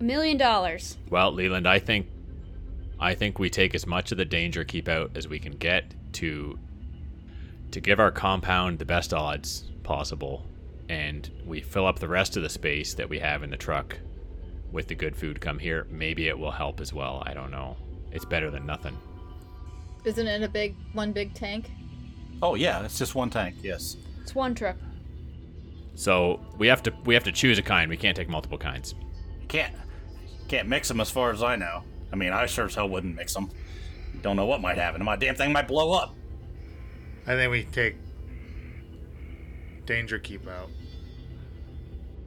A million dollars. Well, Leland, I think I think we take as much of the danger keep out as we can get to to give our compound the best odds possible and we fill up the rest of the space that we have in the truck with the good food come here. Maybe it will help as well. I don't know. It's better than nothing. Isn't it a big one big tank? Oh yeah, it's just one tank. Yes. It's one truck. So, we have to we have to choose a kind. We can't take multiple kinds. You can't can't mix them as far as I know. I mean, I sure as hell wouldn't mix them. Don't know what might happen. My damn thing might blow up. I think we take danger keep out.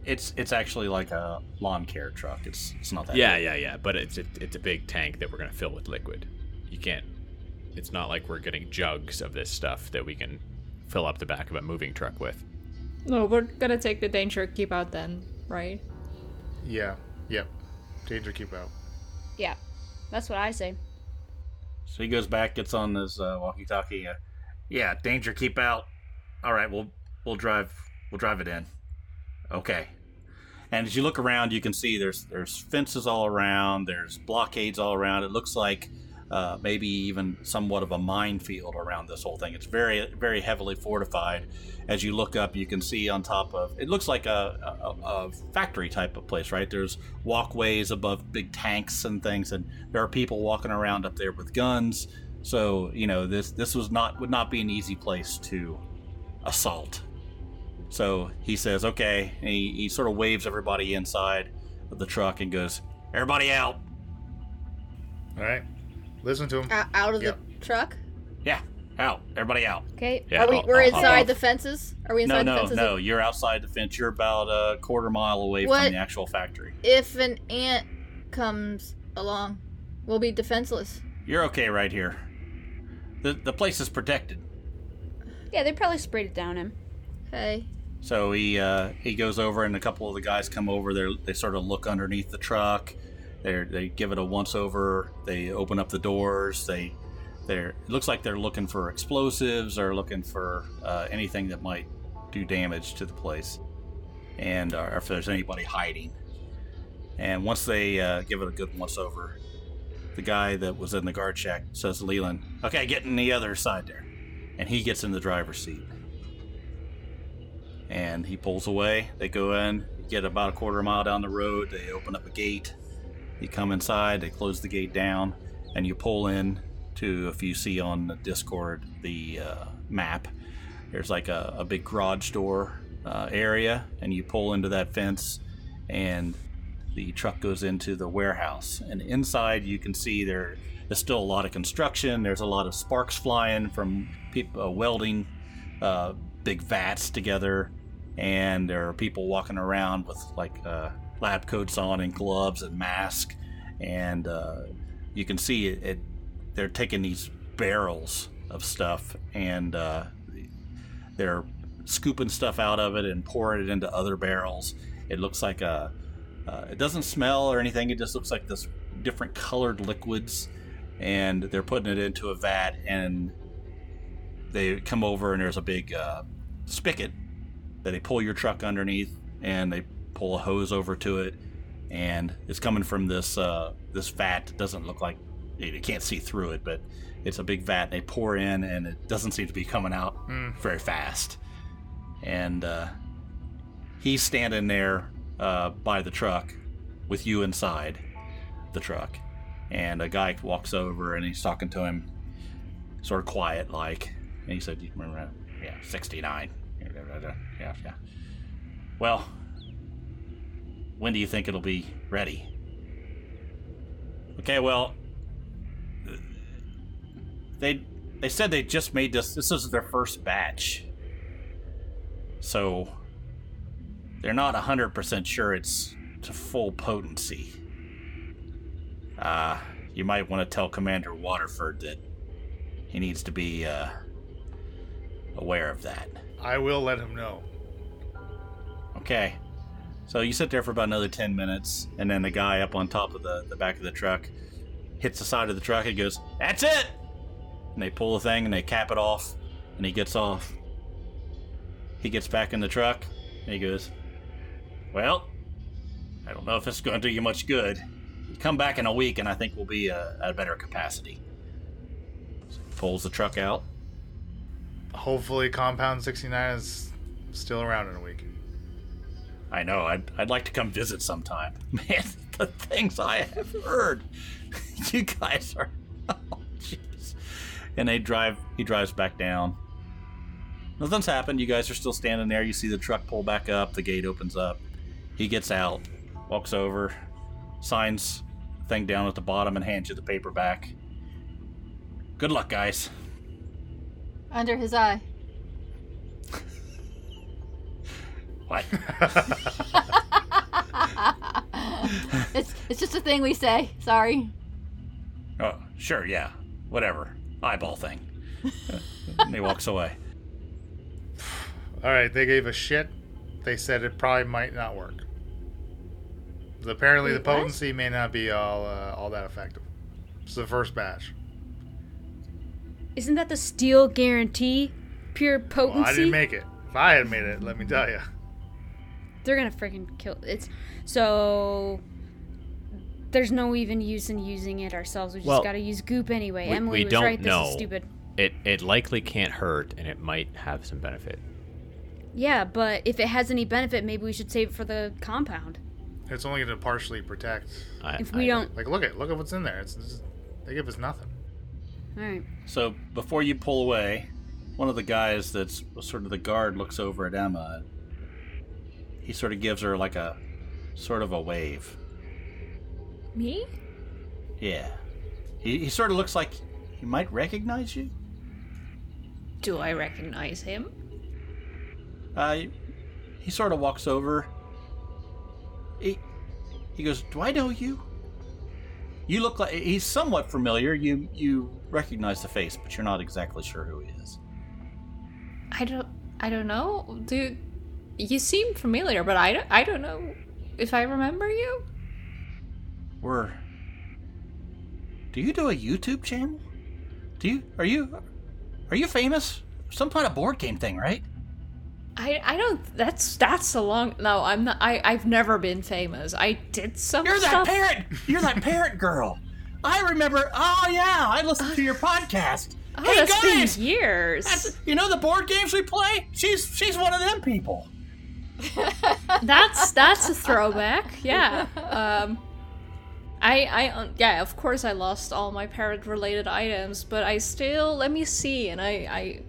It's it's actually like a lawn care truck. It's it's not that. Yeah, big. yeah, yeah. But it's a, it's a big tank that we're gonna fill with liquid. You can't. It's not like we're getting jugs of this stuff that we can fill up the back of a moving truck with. No, we're gonna take the danger keep out then, right? Yeah. Yep. Danger keep out. Yeah, that's what I say. So he goes back, gets on his uh, walkie-talkie. Uh, yeah, danger, keep out. All right, we'll we'll drive we'll drive it in. Okay. And as you look around, you can see there's there's fences all around. There's blockades all around. It looks like uh, maybe even somewhat of a minefield around this whole thing. It's very very heavily fortified. As you look up, you can see on top of it looks like a, a, a factory type of place, right? There's walkways above big tanks and things, and there are people walking around up there with guns. So you know this this was not would not be an easy place to assault. So he says, "Okay," and he, he sort of waves everybody inside of the truck and goes, "Everybody out." All right. Listen to him. O- out of Yep. the truck? Yeah, out. Everybody out. Okay. Yeah, Are we? I'll- we're I'll hop inside off. the fences. Are we No, inside the fences? no, fences? no. You're outside the fence. You're about a quarter mile away What? from the actual factory. If an ant comes along, we'll be defenseless. You're okay right here. The the place is protected. Yeah, they probably sprayed it down him. Okay. So he uh, he goes over, and a couple of the guys come over. They they sort of look underneath the truck. They they give it a once over. They open up the doors. They they're it looks like they're looking for explosives or looking for uh, anything that might do damage to the place, and uh, if there's anybody hiding. And once they uh, give it a good once over, the guy that was in the guard shack says Leland, "Okay, get in the other side there," and he gets in the driver's seat and he pulls away. They go in, get about a quarter mile down the road. They open up a gate. You come inside. They close the gate down, and you pull in to if you see on the Discord the uh, map. There's like a, a big garage door uh, area, and you pull into that fence, and the truck goes into the warehouse. And inside, you can see there's still a lot of construction. There's a lot of sparks flying from people uh, welding uh, big vats together, and there are people walking around with like uh, lab coats on and gloves and mask, and uh, you can see it, it. They're taking these barrels of stuff and uh, they're scooping stuff out of it and pouring it into other barrels. It looks like a. Uh, it doesn't smell or anything. It just looks like this different colored liquids, and they're putting it into a vat, and they come over, and there's a big uh, spigot that they pull your truck underneath, and they pull a hose over to it, and it's coming from this uh, this vat. It doesn't look like you can't see through it, but it's a big vat. They pour in, and it doesn't seem to be coming out very fast. And uh, he's standing there uh, by the truck with you inside the truck. And a guy walks over and he's talking to him, sort of quiet like. And he said, "You remember that? Yeah, 69. Yeah, yeah. Well, when do you think it'll be ready? Okay, well, they they said they just made this. This is their first batch, so they're not hundred percent sure it's to full potency. Uh, you might want to tell Commander Waterford that he needs to be uh, aware of that. I will let him know. Okay. So you sit there for about another 10 minutes, and then the guy up on top of the, the back of the truck hits the side of the truck and goes, That's it! And they pull the thing and they cap it off, and he gets off. He gets back in the truck, and he goes, Well, I don't know if it's going to do you much good. Come back in a week, and I think we'll be uh, at a better capacity. So he pulls the truck out. Hopefully, Compound 69 is still around in a week. I know. I'd, I'd like to come visit sometime. Man, the things I have heard. you guys are. Oh, jeez. And they drive. He drives back down. Nothing's happened. You guys are still standing there. You see the truck pull back up. The gate opens up. He gets out, walks over, signs thing down at the bottom, and hands you the paper back. Good luck, guys. Under his eye. What? It's it's just a thing we say. Sorry. oh, sure, yeah. Whatever. Eyeball thing. and he walks away. All right, they gave a shit. They said it probably might not work. Apparently, the Wait, what? potency may not be all uh, all that effective. It's the first batch. Isn't that the steel guarantee? Pure Well, potency? I didn't make it. If I had made it, let me tell you. They're gonna freaking kill it's so there's no even use in using it ourselves. We just Well, gotta use goop anyway. we- Emily we was don't right, this is stupid. It it likely can't hurt, and it might have some benefit. Yeah, but if it has any benefit, maybe we should save it for the compound. It's only going to partially protect. I, If we I- don't Like, look at look at what's in there. It's, it's they give us nothing. Alright. So before you pull away, one of the guys that's sort of the guard looks over at Emma. He sort of gives her like a sort of a wave. Me? Yeah. He, he sort of looks like he might recognize you. Do I recognize him? Uh, he sort of walks over. He, he goes, "Do I know you?" You look like he's somewhat familiar. You you recognize the face, but you're not exactly sure who he is. I don't. I don't know, dude. You seem familiar, but I don't. I don't know if I remember you. We're. Do you do a YouTube channel? Do you are you are you famous? Some kind of board game thing, right? I. I don't. That's. That's a long. No, I'm not. I. I've never been famous. I did some You're that stuff. parrot. You're that parrot girl. I remember. Oh yeah, I listened to your uh, podcast. Oh, hey that's guys, been years. That's- you know the board games we play? She's she's one of them people. That's that's a throwback. Yeah. Um. I, I, yeah, of course I lost all my parrot-related items, but I still, let me see, and I, I,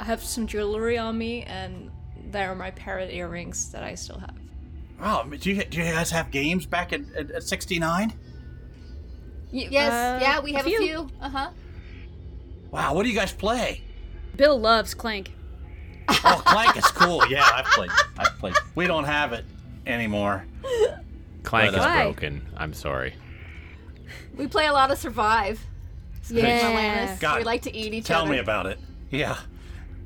I have some jewelry on me, and there are my parrot earrings that I still have. Oh, do you, do you guys have games back at, at, at 69? Yes, Uh, yeah, we have a few. few. Uh huh. Wow, what do you guys play? Bill loves Clank. Oh, Clank is cool. Yeah, I've played. I've played. We don't have it anymore. Clank But, is uh, Why? broken. I'm sorry. We play a lot of Survive. Yeah. God, we like to eat each Tell other. Tell me about it. Yeah,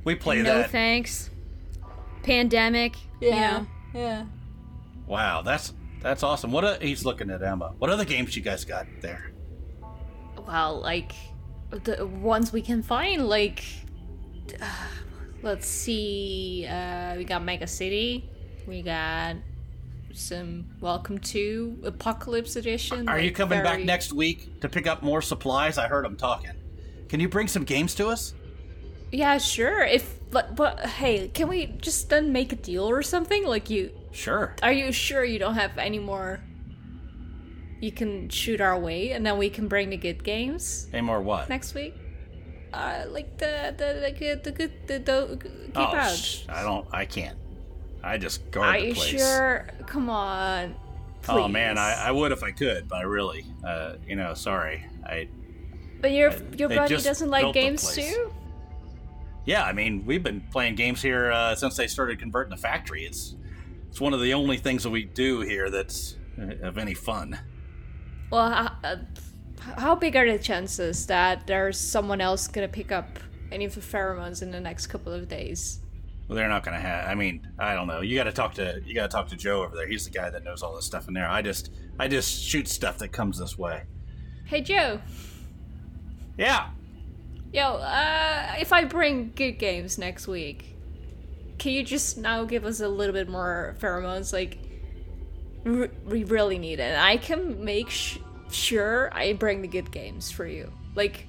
we play no that. thanks. Pandemic. you Yeah. know. Yeah. Wow, that's that's awesome. What? A, he's looking at Emma. What other games you guys got there? well, like the ones we can find, like let's see, uh, we got Mega City, we got some Welcome to Apocalypse Edition. Are you like, coming back next week to pick up more supplies? I heard them talking. Can you bring some games to us? Yeah, sure. If but, but hey, can we just then make a deal or something? Like you, Sure. are you sure you don't have any more? You can shoot our way, and then we can bring the good games Any more what? next week. Uh, like the the the good the good the, the keep oh, out. sh- I don't. I can't. I just guard Are the you sure? Come on. Oh man, I. I would if I could, but I really, uh, you know, sorry. I But your I- your buddy doesn't like games too. yeah, I mean, we've been playing games here uh, since they started converting the factory. It's it's one of the only things that we do here that's uh, of any fun. Well, uh, how big are the chances that there's someone else gonna pick up any of the pheromones in the next couple of days? Well, they're not gonna have. I mean, I don't know. You got to talk to you got to talk to Joe over there. He's the guy that knows all this stuff in there. I just I just shoot stuff that comes this way. Hey Joe, Yeah. yo, uh, if I bring good games next week, can you just now give us a little bit more pheromones? Like, r- we really need it. I can make sh- sure I bring the good games for you. Like,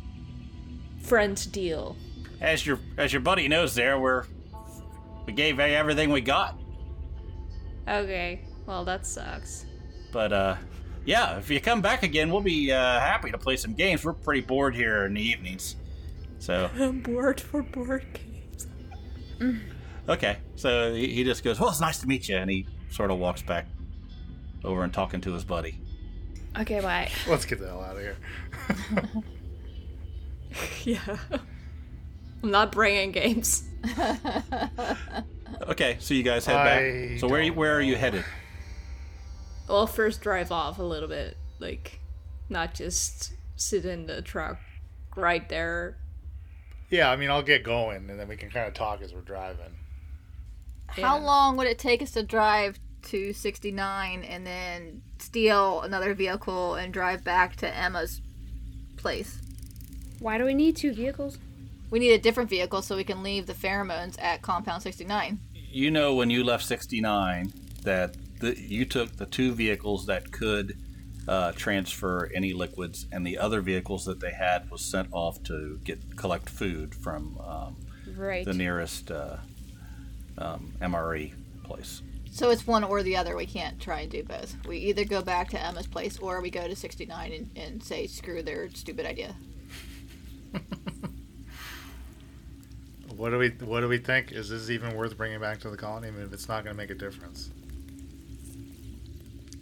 friend deal. As your as your buddy knows, there we're we gave everything we got. Okay, well that sucks. But uh, yeah, if you come back again, we'll be uh, happy to play some games. We're pretty bored here in the evenings. So I'm bored for board games. okay, so he, he just goes, "Well, it's nice to meet you," and he sort of walks back over and talking to his buddy. Okay, bye. Let's get the hell out of here. Yeah. I'm not bringing games. Okay, so you guys head I back. So where you, where are you headed? Well, first drive off a little bit, like, not just sit in the truck right there. Yeah, I mean, I'll get going, and then we can kind of talk as we're driving. How Yeah. long would it take us to drive to 69 and then steal another vehicle and drive back to Emma's place? Why do we need two vehicles? We need a different vehicle so we can leave the pheromones at Compound 69. You know when you left 69 that the, you took the two vehicles that could uh, transfer any liquids, and the other vehicles that they had was sent off to get collect food from um, Right. the nearest uh, um, MRE place. So it's one or the other. We can't try and do both. We either go back to Emma's place or we go to 69 and, and say, screw their stupid idea. What do we What do we think? Is this even worth bringing back to the colony? I mean, if it's not going to make a difference.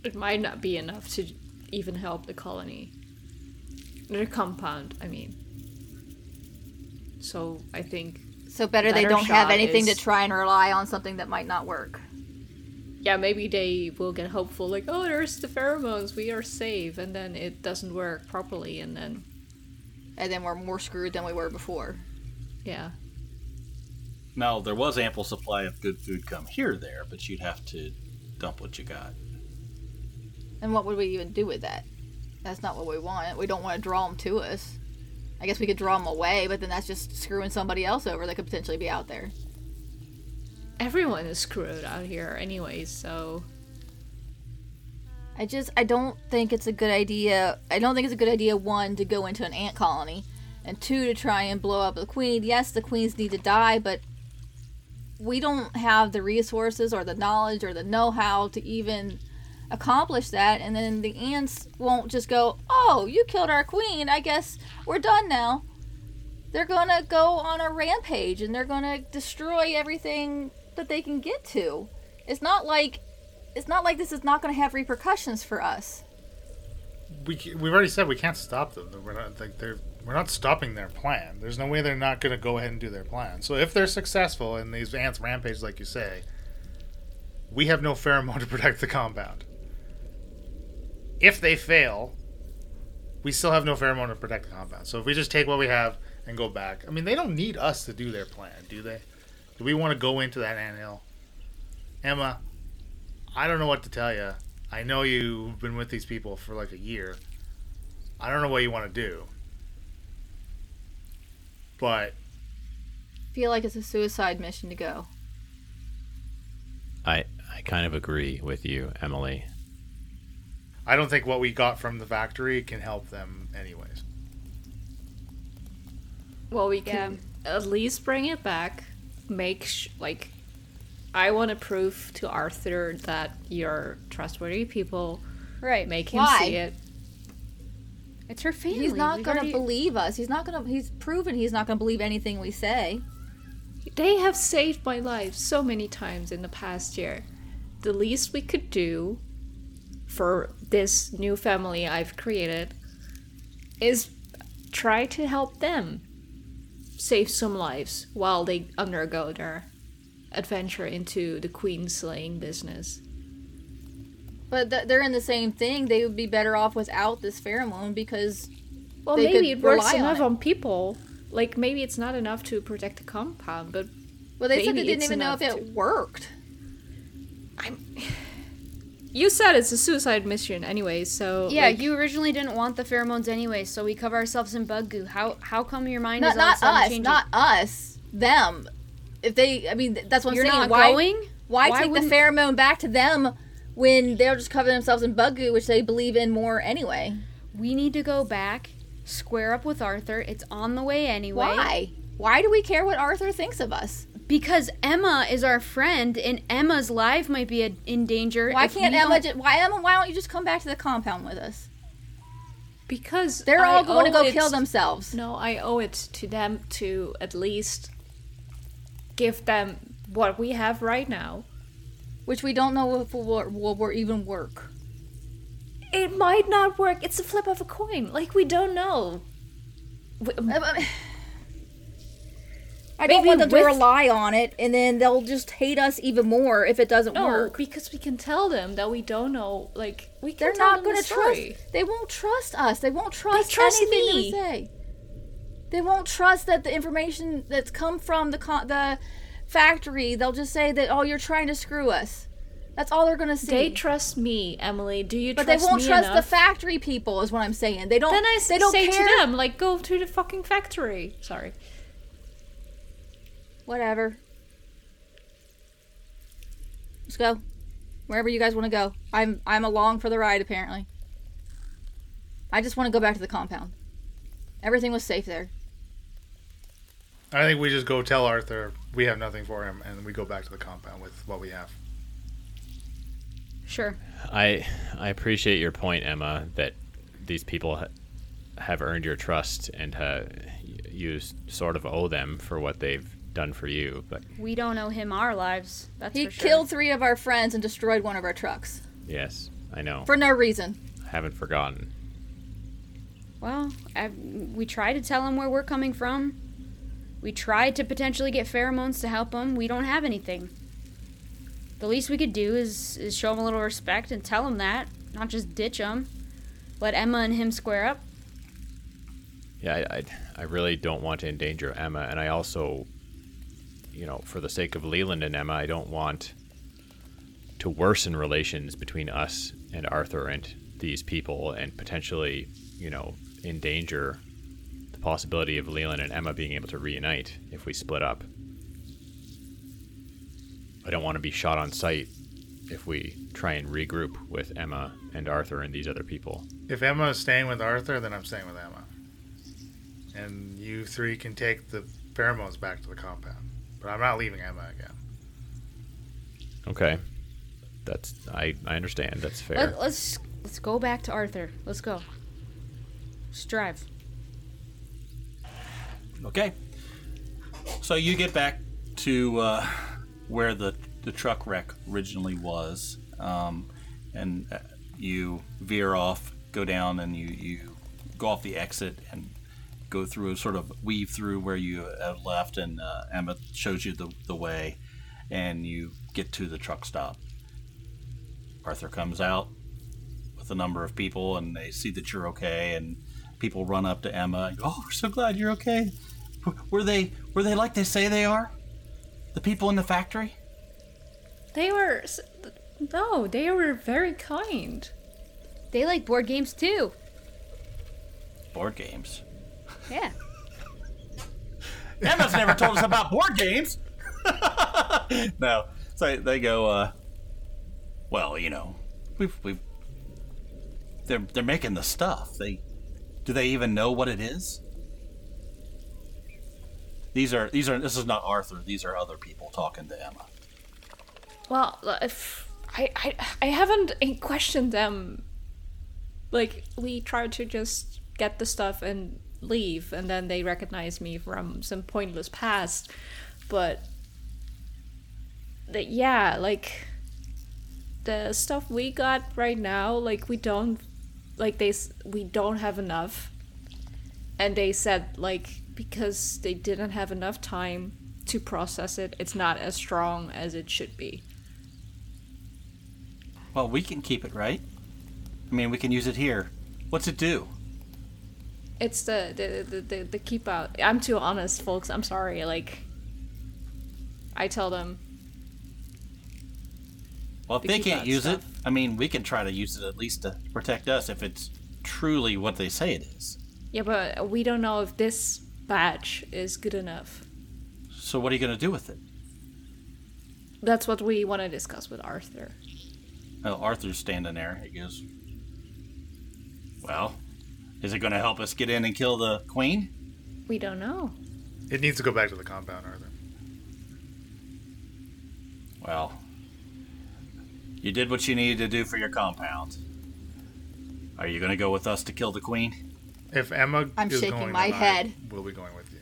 It might not be enough to even help the colony. The compound, I mean. So I think, So better they don't have anything is- to try and rely on something that might not work. Yeah, maybe they will get hopeful, like, oh, there's the pheromones, we are safe, and then it doesn't work properly, and then, And then we're more screwed than we were before. yeah. Now there was ample supply of good food come here there, but you'd have to dump what you got. And what would we even do with that? That's not what we want. We don't want to draw them to us. I guess we could draw them away, but then that's just screwing somebody else over that could potentially be out there. Everyone is screwed out here anyway, so. I just I don't think it's a good idea. I don't think it's a good idea one to go into an ant colony, and two to try and blow up the queen. Yes, the queens need to die, but we don't have the resources or the knowledge or the know-how to even accomplish that. And then the ants won't just go, "Oh, you killed our queen. I guess we're done now." They're gonna go on a rampage and they're gonna destroy everything that they can get to. It's not like it's not like this is not going to have repercussions for us. We we've already said we can't stop them. We're not like they're we're not stopping their plan. There's no way they're not going to go ahead and do their plan. So if they're successful and these ants rampage like you say, we have no pheromone to protect the compound. If they fail, we still have no pheromone to protect the compound. So if we just take what we have and go back, I mean, they don't need us to do their plan, do they? Do we want to go into that anthill? Emma, I don't know what to tell you. I know you've been with these people for like a year. I don't know what you want to do. but feel like it's a suicide mission to go. I I kind of agree with you, Emily. I don't think what we got from the factory can help them anyways. Well, we can at least bring it back. Make sh- like, I want to prove to Arthur that you're trustworthy people. Right. Make him Why? see it. It's her family. He's not We've gonna already- believe us. He's not gonna. He's proven he's not gonna believe anything we say. They have saved my life so many times in the past year. The least we could do for this new family I've created is try to help them save some lives while they undergo their adventure into the queen slaying business. But th- they're in the same thing. They would be better off without this pheromone because Well, They maybe could it works rely on enough it. on people. Like maybe it's not enough to protect the compound, but well, they said they didn't even know if enough it worked. You said it's a suicide mission anyway, so Yeah, like, you originally didn't want the pheromones anyway, so we cover ourselves in bug goo. How how come your mind Not is all not us. changing? Not us. Them. If they, I mean, that's what You're I'm saying. not why, going? Why, Why take the pheromone back to them when they'll just cover themselves in bug goo, which they believe in more anyway? We need to go back, square up with Arthur. It's on the way anyway. Why? Why do we care what Arthur thinks of us? Because Emma is our friend, and Emma's life might be a- in danger. Why can't Emma? Just, why Emma? Why don't you just come back to the compound with us? because They're I all going to go kill themselves. No, I owe it to them to at least give them what we have right now. Which we don't know if will, will, will even work. It might not work. It's a flip of a coin. Like we don't know. W- I don't Maybe want them to with- rely on it, and then they'll just hate us even more if it doesn't No, work. because we can tell them that we don't know. Like we can They're tell not them going the to trust. story. They won't trust us. They won't trust, trust anything that we me. say. They won't trust that the information that's come from the co- the factory. They'll just say that oh, you're trying to screw us. That's all they're going to see. They trust me, Emily. Do you trust me? but they trust won't me trust the enough? factory people. Is what I'm saying. They don't. Then I s- they don't say care. to them, like, go to the fucking factory. Sorry. Whatever. Let's go. Wherever you guys want to go. I'm I'm along for the ride apparently. I just want to go back to the compound. Everything was safe there. I think we just go tell Arthur we have nothing for him, and we go back to the compound with what we have. Sure. I I appreciate your point, Emma, that these people ha- have earned your trust and uh, you sort of owe them for what they've done for you. But We don't owe him our lives. That's He for sure. killed three of our friends and destroyed one of our trucks yes, I know. for no reason. I haven't forgotten. Well, I, we tried to tell him where we're coming from. We tried to potentially get pheromones to help him. We don't have anything. The least we could do is, is show him a little respect and tell him that, not just ditch him. Let Emma and him square up. Yeah, I, I, I really don't want to endanger Emma, and I also, you know, for the sake of Leland and Emma, I don't want to worsen relations between us and Arthur and these people, and potentially, you know, endanger the possibility of Leland and Emma being able to reunite if we split up. I don't want to be shot on sight if we try and regroup with Emma and Arthur and these other people. If Emma is staying with Arthur, then I'm staying with Emma. And you three can take the pheromones back to the compound. But I'm not leaving Emma again. Okay. That's I I understand. That's fair. Let, let's let's go back to Arthur. Let's go. Just drive. Okay. So you get back to uh, where the the truck wreck originally was, um, and uh, you veer off, go down, and you you go off the exit and go through, a sort of weave through where you had left, and uh, Emma shows you the the way, and you get to the truck stop. Arthur comes out with a number of people, and they see that you're okay, and people run up to Emma. And go, oh, we're so glad you're okay. Were they were they like they say they are? The people in the factory? They were. No, they were very kind. They like board games too. Board games. Yeah. Emma's never told us about board games. no, so they go. Uh, well, you know, we've we've. They're they're making the stuff. They do they even know what it is? These are these are this is not Arthur. These are other people talking to Emma. Well, if I, I I haven't questioned them. Like we tried to just get the stuff and leave, and then they recognize me from some pointless past. But the, yeah, like the stuff we got right now, like we don't, like they we don't have enough. And they said like because they didn't have enough time to process it, it's not as strong as it should be. Well, we can keep it, right? I mean, we can use it here. What's it do? It's the the the, the, the keep out. I'm too honest, folks. I'm sorry. Like, I tell them Well, if The they can't use it. I mean, we can try to use it at least to protect us if it's truly what they say it is. Yeah, but we don't know if this batch is good enough. So what are you going to do with it? That's what we want to discuss with Arthur. Oh, Arthur's standing there. He goes, Well, is it going to help us get in and kill the queen? We don't know. It needs to go back to the compound, Arthur. Well, you did what you needed to do for your compound. Are you going to go with us to kill the queen? If Emma I'm is shaking going, my then I head. will be going with you.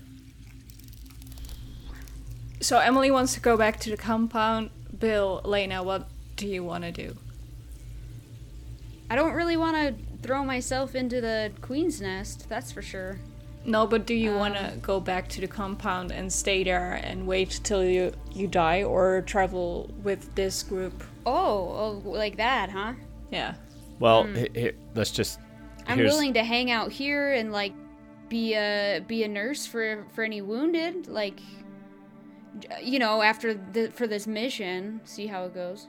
So Emily wants to go back to the compound. Bill, Lena, what do you want to do? I don't really want to throw myself into the queen's nest. That's for sure. No, but do you um, want to go back to the compound and stay there and wait till you you die, or travel with this group? Oh, oh like that, huh? Yeah. Well, hmm. he- he- let's just. I'm here's- willing to hang out here and like be a be a nurse for for any wounded, like you know, after the for this mission, see how it goes.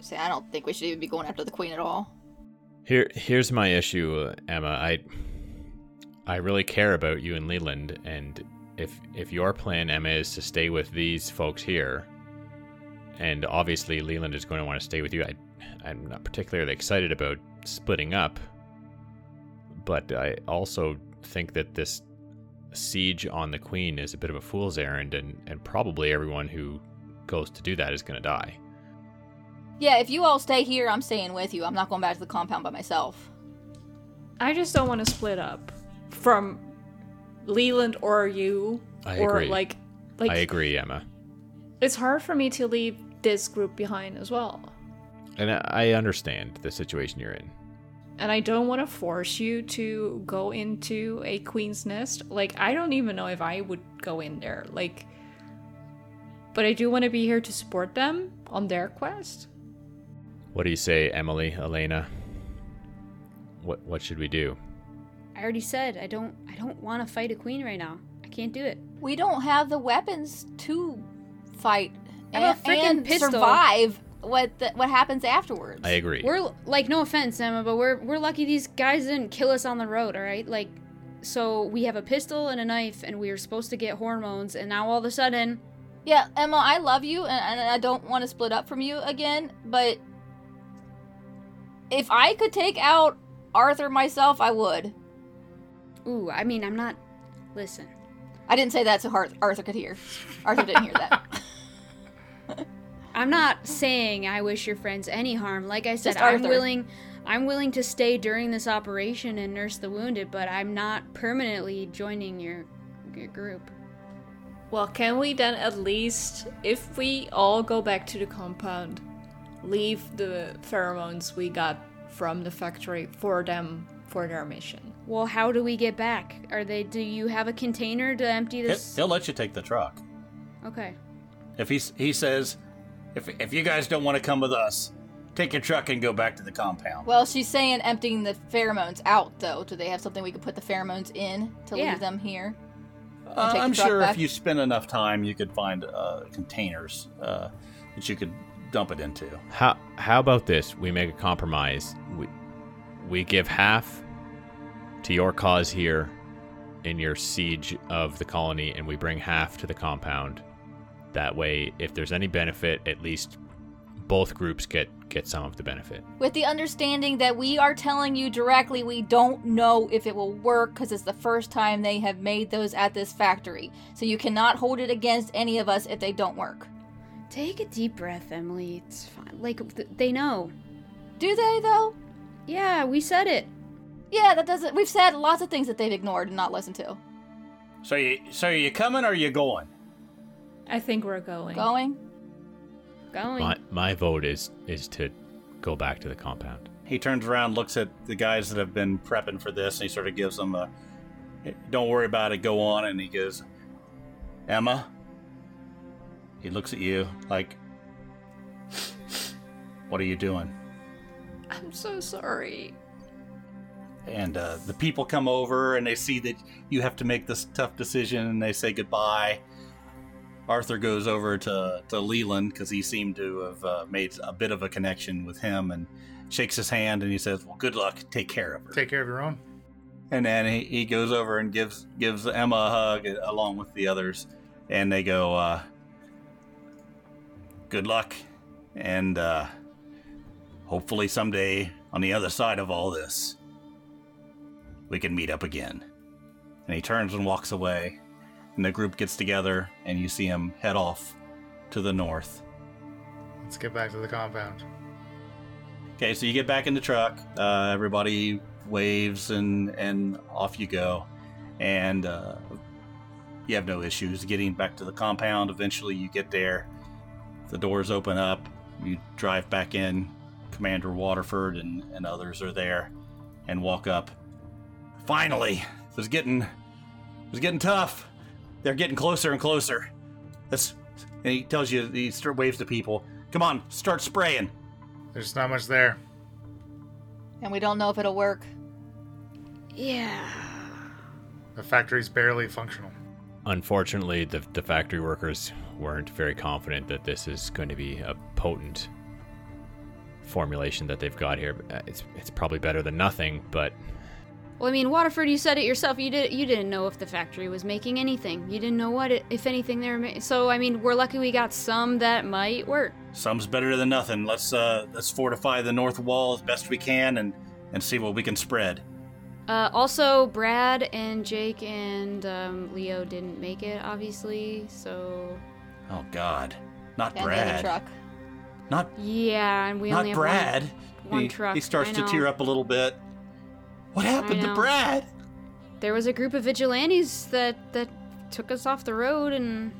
See, I don't think we should even be going after the queen at all. Here, here's my issue, Emma. I, I really care about you and Leland, and if if your plan, Emma, is to stay with these folks here, and obviously Leland is going to want to stay with you, I, I'm not particularly excited about splitting up. But I also think that this siege on the Queen is a bit of a fool's errand, and and probably everyone who goes to do that is going to die. Yeah, if you all stay here, I'm staying with you. I'm not going back to the compound by myself. I just don't want to split up from Leland or you. I or agree. like like I agree, Emma. it's hard for me to leave this group behind as well. And I I understand the situation you're in. And I don't want to force you to go into a queen's nest. Like I don't even know if I would go in there. Like but I do want to be here to support them on their quest. What do you say, Emily, Elena? What what should we do? I already said I don't I don't want to fight a queen right now. I can't do it. We don't have the weapons to fight I have a and, freaking and pistol. survive what the, what happens afterwards. I agree. We're like no offense, Emma, but we're we're lucky these guys didn't kill us on the road, all right? Like so we have a pistol and a knife and we are supposed to get hormones and now all of a sudden Yeah, Emma, I love you, and, and I don't want to split up from you again. But if I could take out Arthur myself, I would. ooh, I mean, I'm not listen. I didn't say that so Har- Arthur could hear. Arthur didn't hear that. I'm not saying I wish your friends any harm. Like I said, I'm willing I'm willing to stay during this operation and nurse the wounded, but I'm not permanently joining your your group. Well, can we then at least, if we all go back to the compound, leave the pheromones we got from the factory for them for their mission? Well, how do we get back? Are they do you have a container to empty He'll, this? he'll let you take the truck. Okay. If he's, he says, if, if you guys don't want to come with us, take your truck and go back to the compound. well, she's saying emptying the pheromones out, though. Do they have something we could put the pheromones in to Yeah. leave them here? Uh, I'm truck sure back? if you spend enough time, you could find uh, containers uh, that you could dump it into. How how about this? We make a compromise. We we give half to your cause here, in your siege of the colony and we bring half to the compound. That way, if there's any benefit, at least both groups get get some of the benefit. With the understanding that we are telling you directly we don't know if it will work because it's the first time they have made those at this factory. So you cannot hold it against any of us if they don't work. Take a deep breath, Emily. It's fine. Like th- they know. Do they though? Yeah, we said it. Yeah, that doesn't. We've said lots of things that they've ignored and not listened to. So you so you coming or you going? I think we're going. Going. Going. My my vote is is to go back to the compound. He turns around, looks at the guys that have been prepping for this, and he sort of gives them a, "Don't worry about it. Go on." And he goes, "Emma." He looks at you like, "What are you doing?" I'm so sorry. and uh, the people come over and they see that you have to make this tough decision and they say goodbye arthur goes over to, to leland because he seemed to have uh, made a bit of a connection with him and shakes his hand and he says well good luck take care of her Take care of your own. and then he, he goes over and gives gives emma a hug along with the others and they go uh, good luck and uh, hopefully someday on the other side of all this we can meet up again and he turns and walks away and the group gets together and you see him head off to the north Let's get back to the compound. Okay, so you get back in the truck. Uh, everybody waves and and off you go, and uh, you have no issues getting back to the compound. Eventually, you get there. The doors open up. You drive back in. Commander Waterford and, and others are there, and walk up. Finally, it was getting it was getting tough. They're getting closer and closer. That's and he tells you he start waves to people. Come on, start spraying. There's not much there. And we don't know if it'll work. yeah. The factory's barely functional. Unfortunately, the the factory workers weren't very confident that this is going to be a potent formulation that they've got here. Uh, It's it's probably better than nothing, but Well, I mean, Waterford, you said it yourself. You did. You didn't know if the factory was making anything. You didn't know what, it, if anything, they were making. So, I mean, we're lucky we got some that might work. Some's better than nothing. Let's uh let's fortify the north wall as best we can and and see what we can spread. Uh, also, Brad and Jake and um, Leo didn't make it, obviously. So, Oh God, not And the Brad. truck. Not yeah, and we not only have Brad. One, one he, truck. he starts to tear up a little bit. What happened to. Brad? There was a group of vigilantes that that took us off the road, and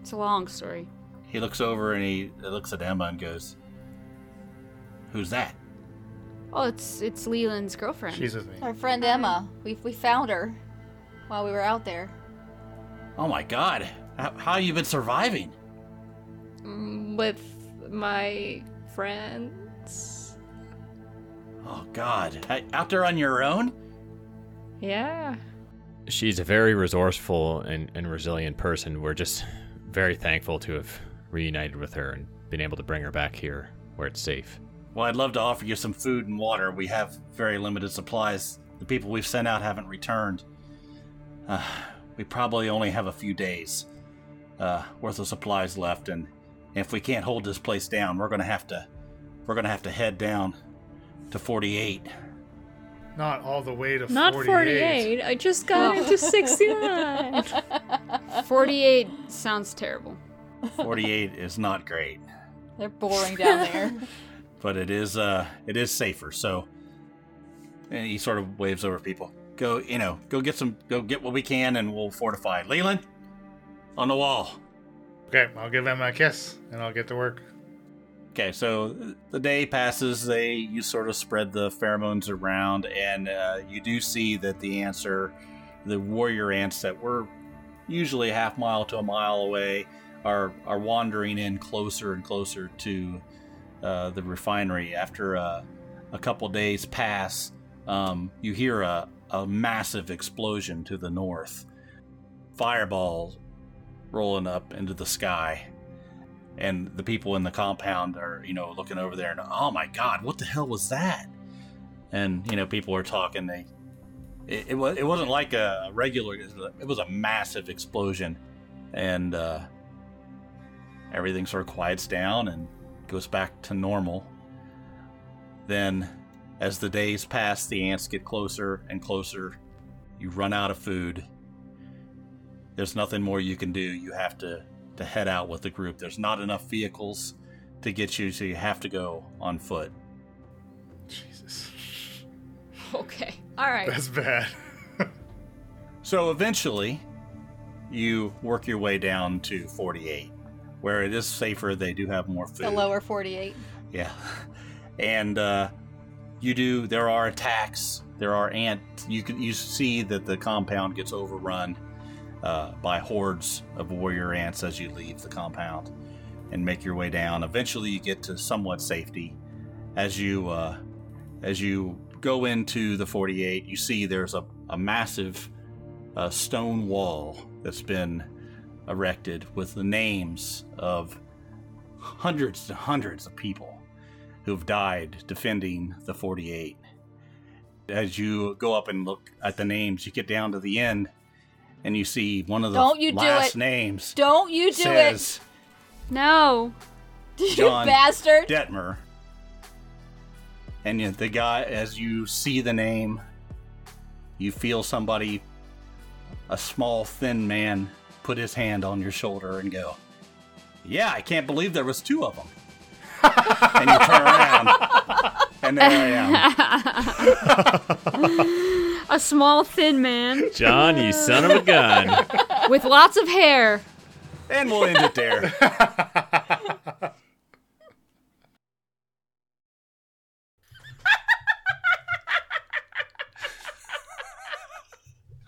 it's a long story. He looks over and he looks at Emma and goes, "Who's that?" Oh, it's it's Leland's girlfriend. She's with me. Our friend Emma. We we found her while we were out there. Oh my God, how, how you been surviving? Mm, With my friends. Oh God, out there on your own? Yeah. she's a very resourceful and, and resilient person. We're just very thankful to have reunited with her and been able to bring her back here where it's safe. Well, I'd love to offer you some food and water. We have very limited supplies. The people we've sent out haven't returned. Uh, we probably only have a few days uh, worth of supplies left, and if we can't hold this place down, we're gonna have to we're gonna have to head down to 48. Not all the way to Not 48. 48. I just got into 69. 48 sounds terrible. 48 is not great, They're boring down there. but it is uh it is safer. So, and he sort of waves over people. Go, you know, go get some, go get what we can, and we'll fortify. Leland, on the wall. Okay, I'll give Emma a kiss and I'll get to work. Okay, so the day passes. They you sort of spread the pheromones around, and uh, you do see that the answer, the warrior ants that were usually a half mile to a mile away, are are wandering in closer and closer to uh, the refinery. After uh, a couple days pass, um, you hear a, a massive explosion to the north. Fireballs rolling up into the sky and the people in the compound are you know looking over there and oh my god what the hell was that and you know people are talking they it, it was it wasn't like a regular. It was a, massive explosion, and uh, everything sort of quiets down and goes back to normal. Then, as the days pass, the ants get closer and closer. You run out of food. There's nothing more you can do. You have to to head out with the group. There's not enough vehicles to get you, so you have to go on foot. Jesus, Okay. All right. that's bad. So eventually, you work your way down to 48, where it is safer. They do have more food. The lower 48. Yeah. And uh, you do, there are attacks. There are ant. You can you see that the compound gets overrun uh, by hordes of warrior ants as you leave the compound and make your way down. Eventually, you get to somewhat safety. As you uh, as you go into the 48, you see there's a, a massive uh, stone wall that's been erected with the names of hundreds and hundreds of people who've died defending the 48. As you go up and look at the names, you get down to the end and you see one of the Don't you do last it. names Don't you do it? says No. it, you John bastard! Detmer. And you- the guy, as you see the name, you feel somebody, a small, thin man, put his hand on your shoulder and go, "Yeah, I can't believe there was two of them." and you turn around, and there I am. A small, thin man John, you son of a gun. with lots of hair. And we'll end it there.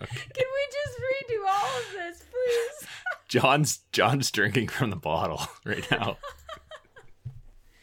Can we just redo all of this, please? John's John's drinking from the bottle right now.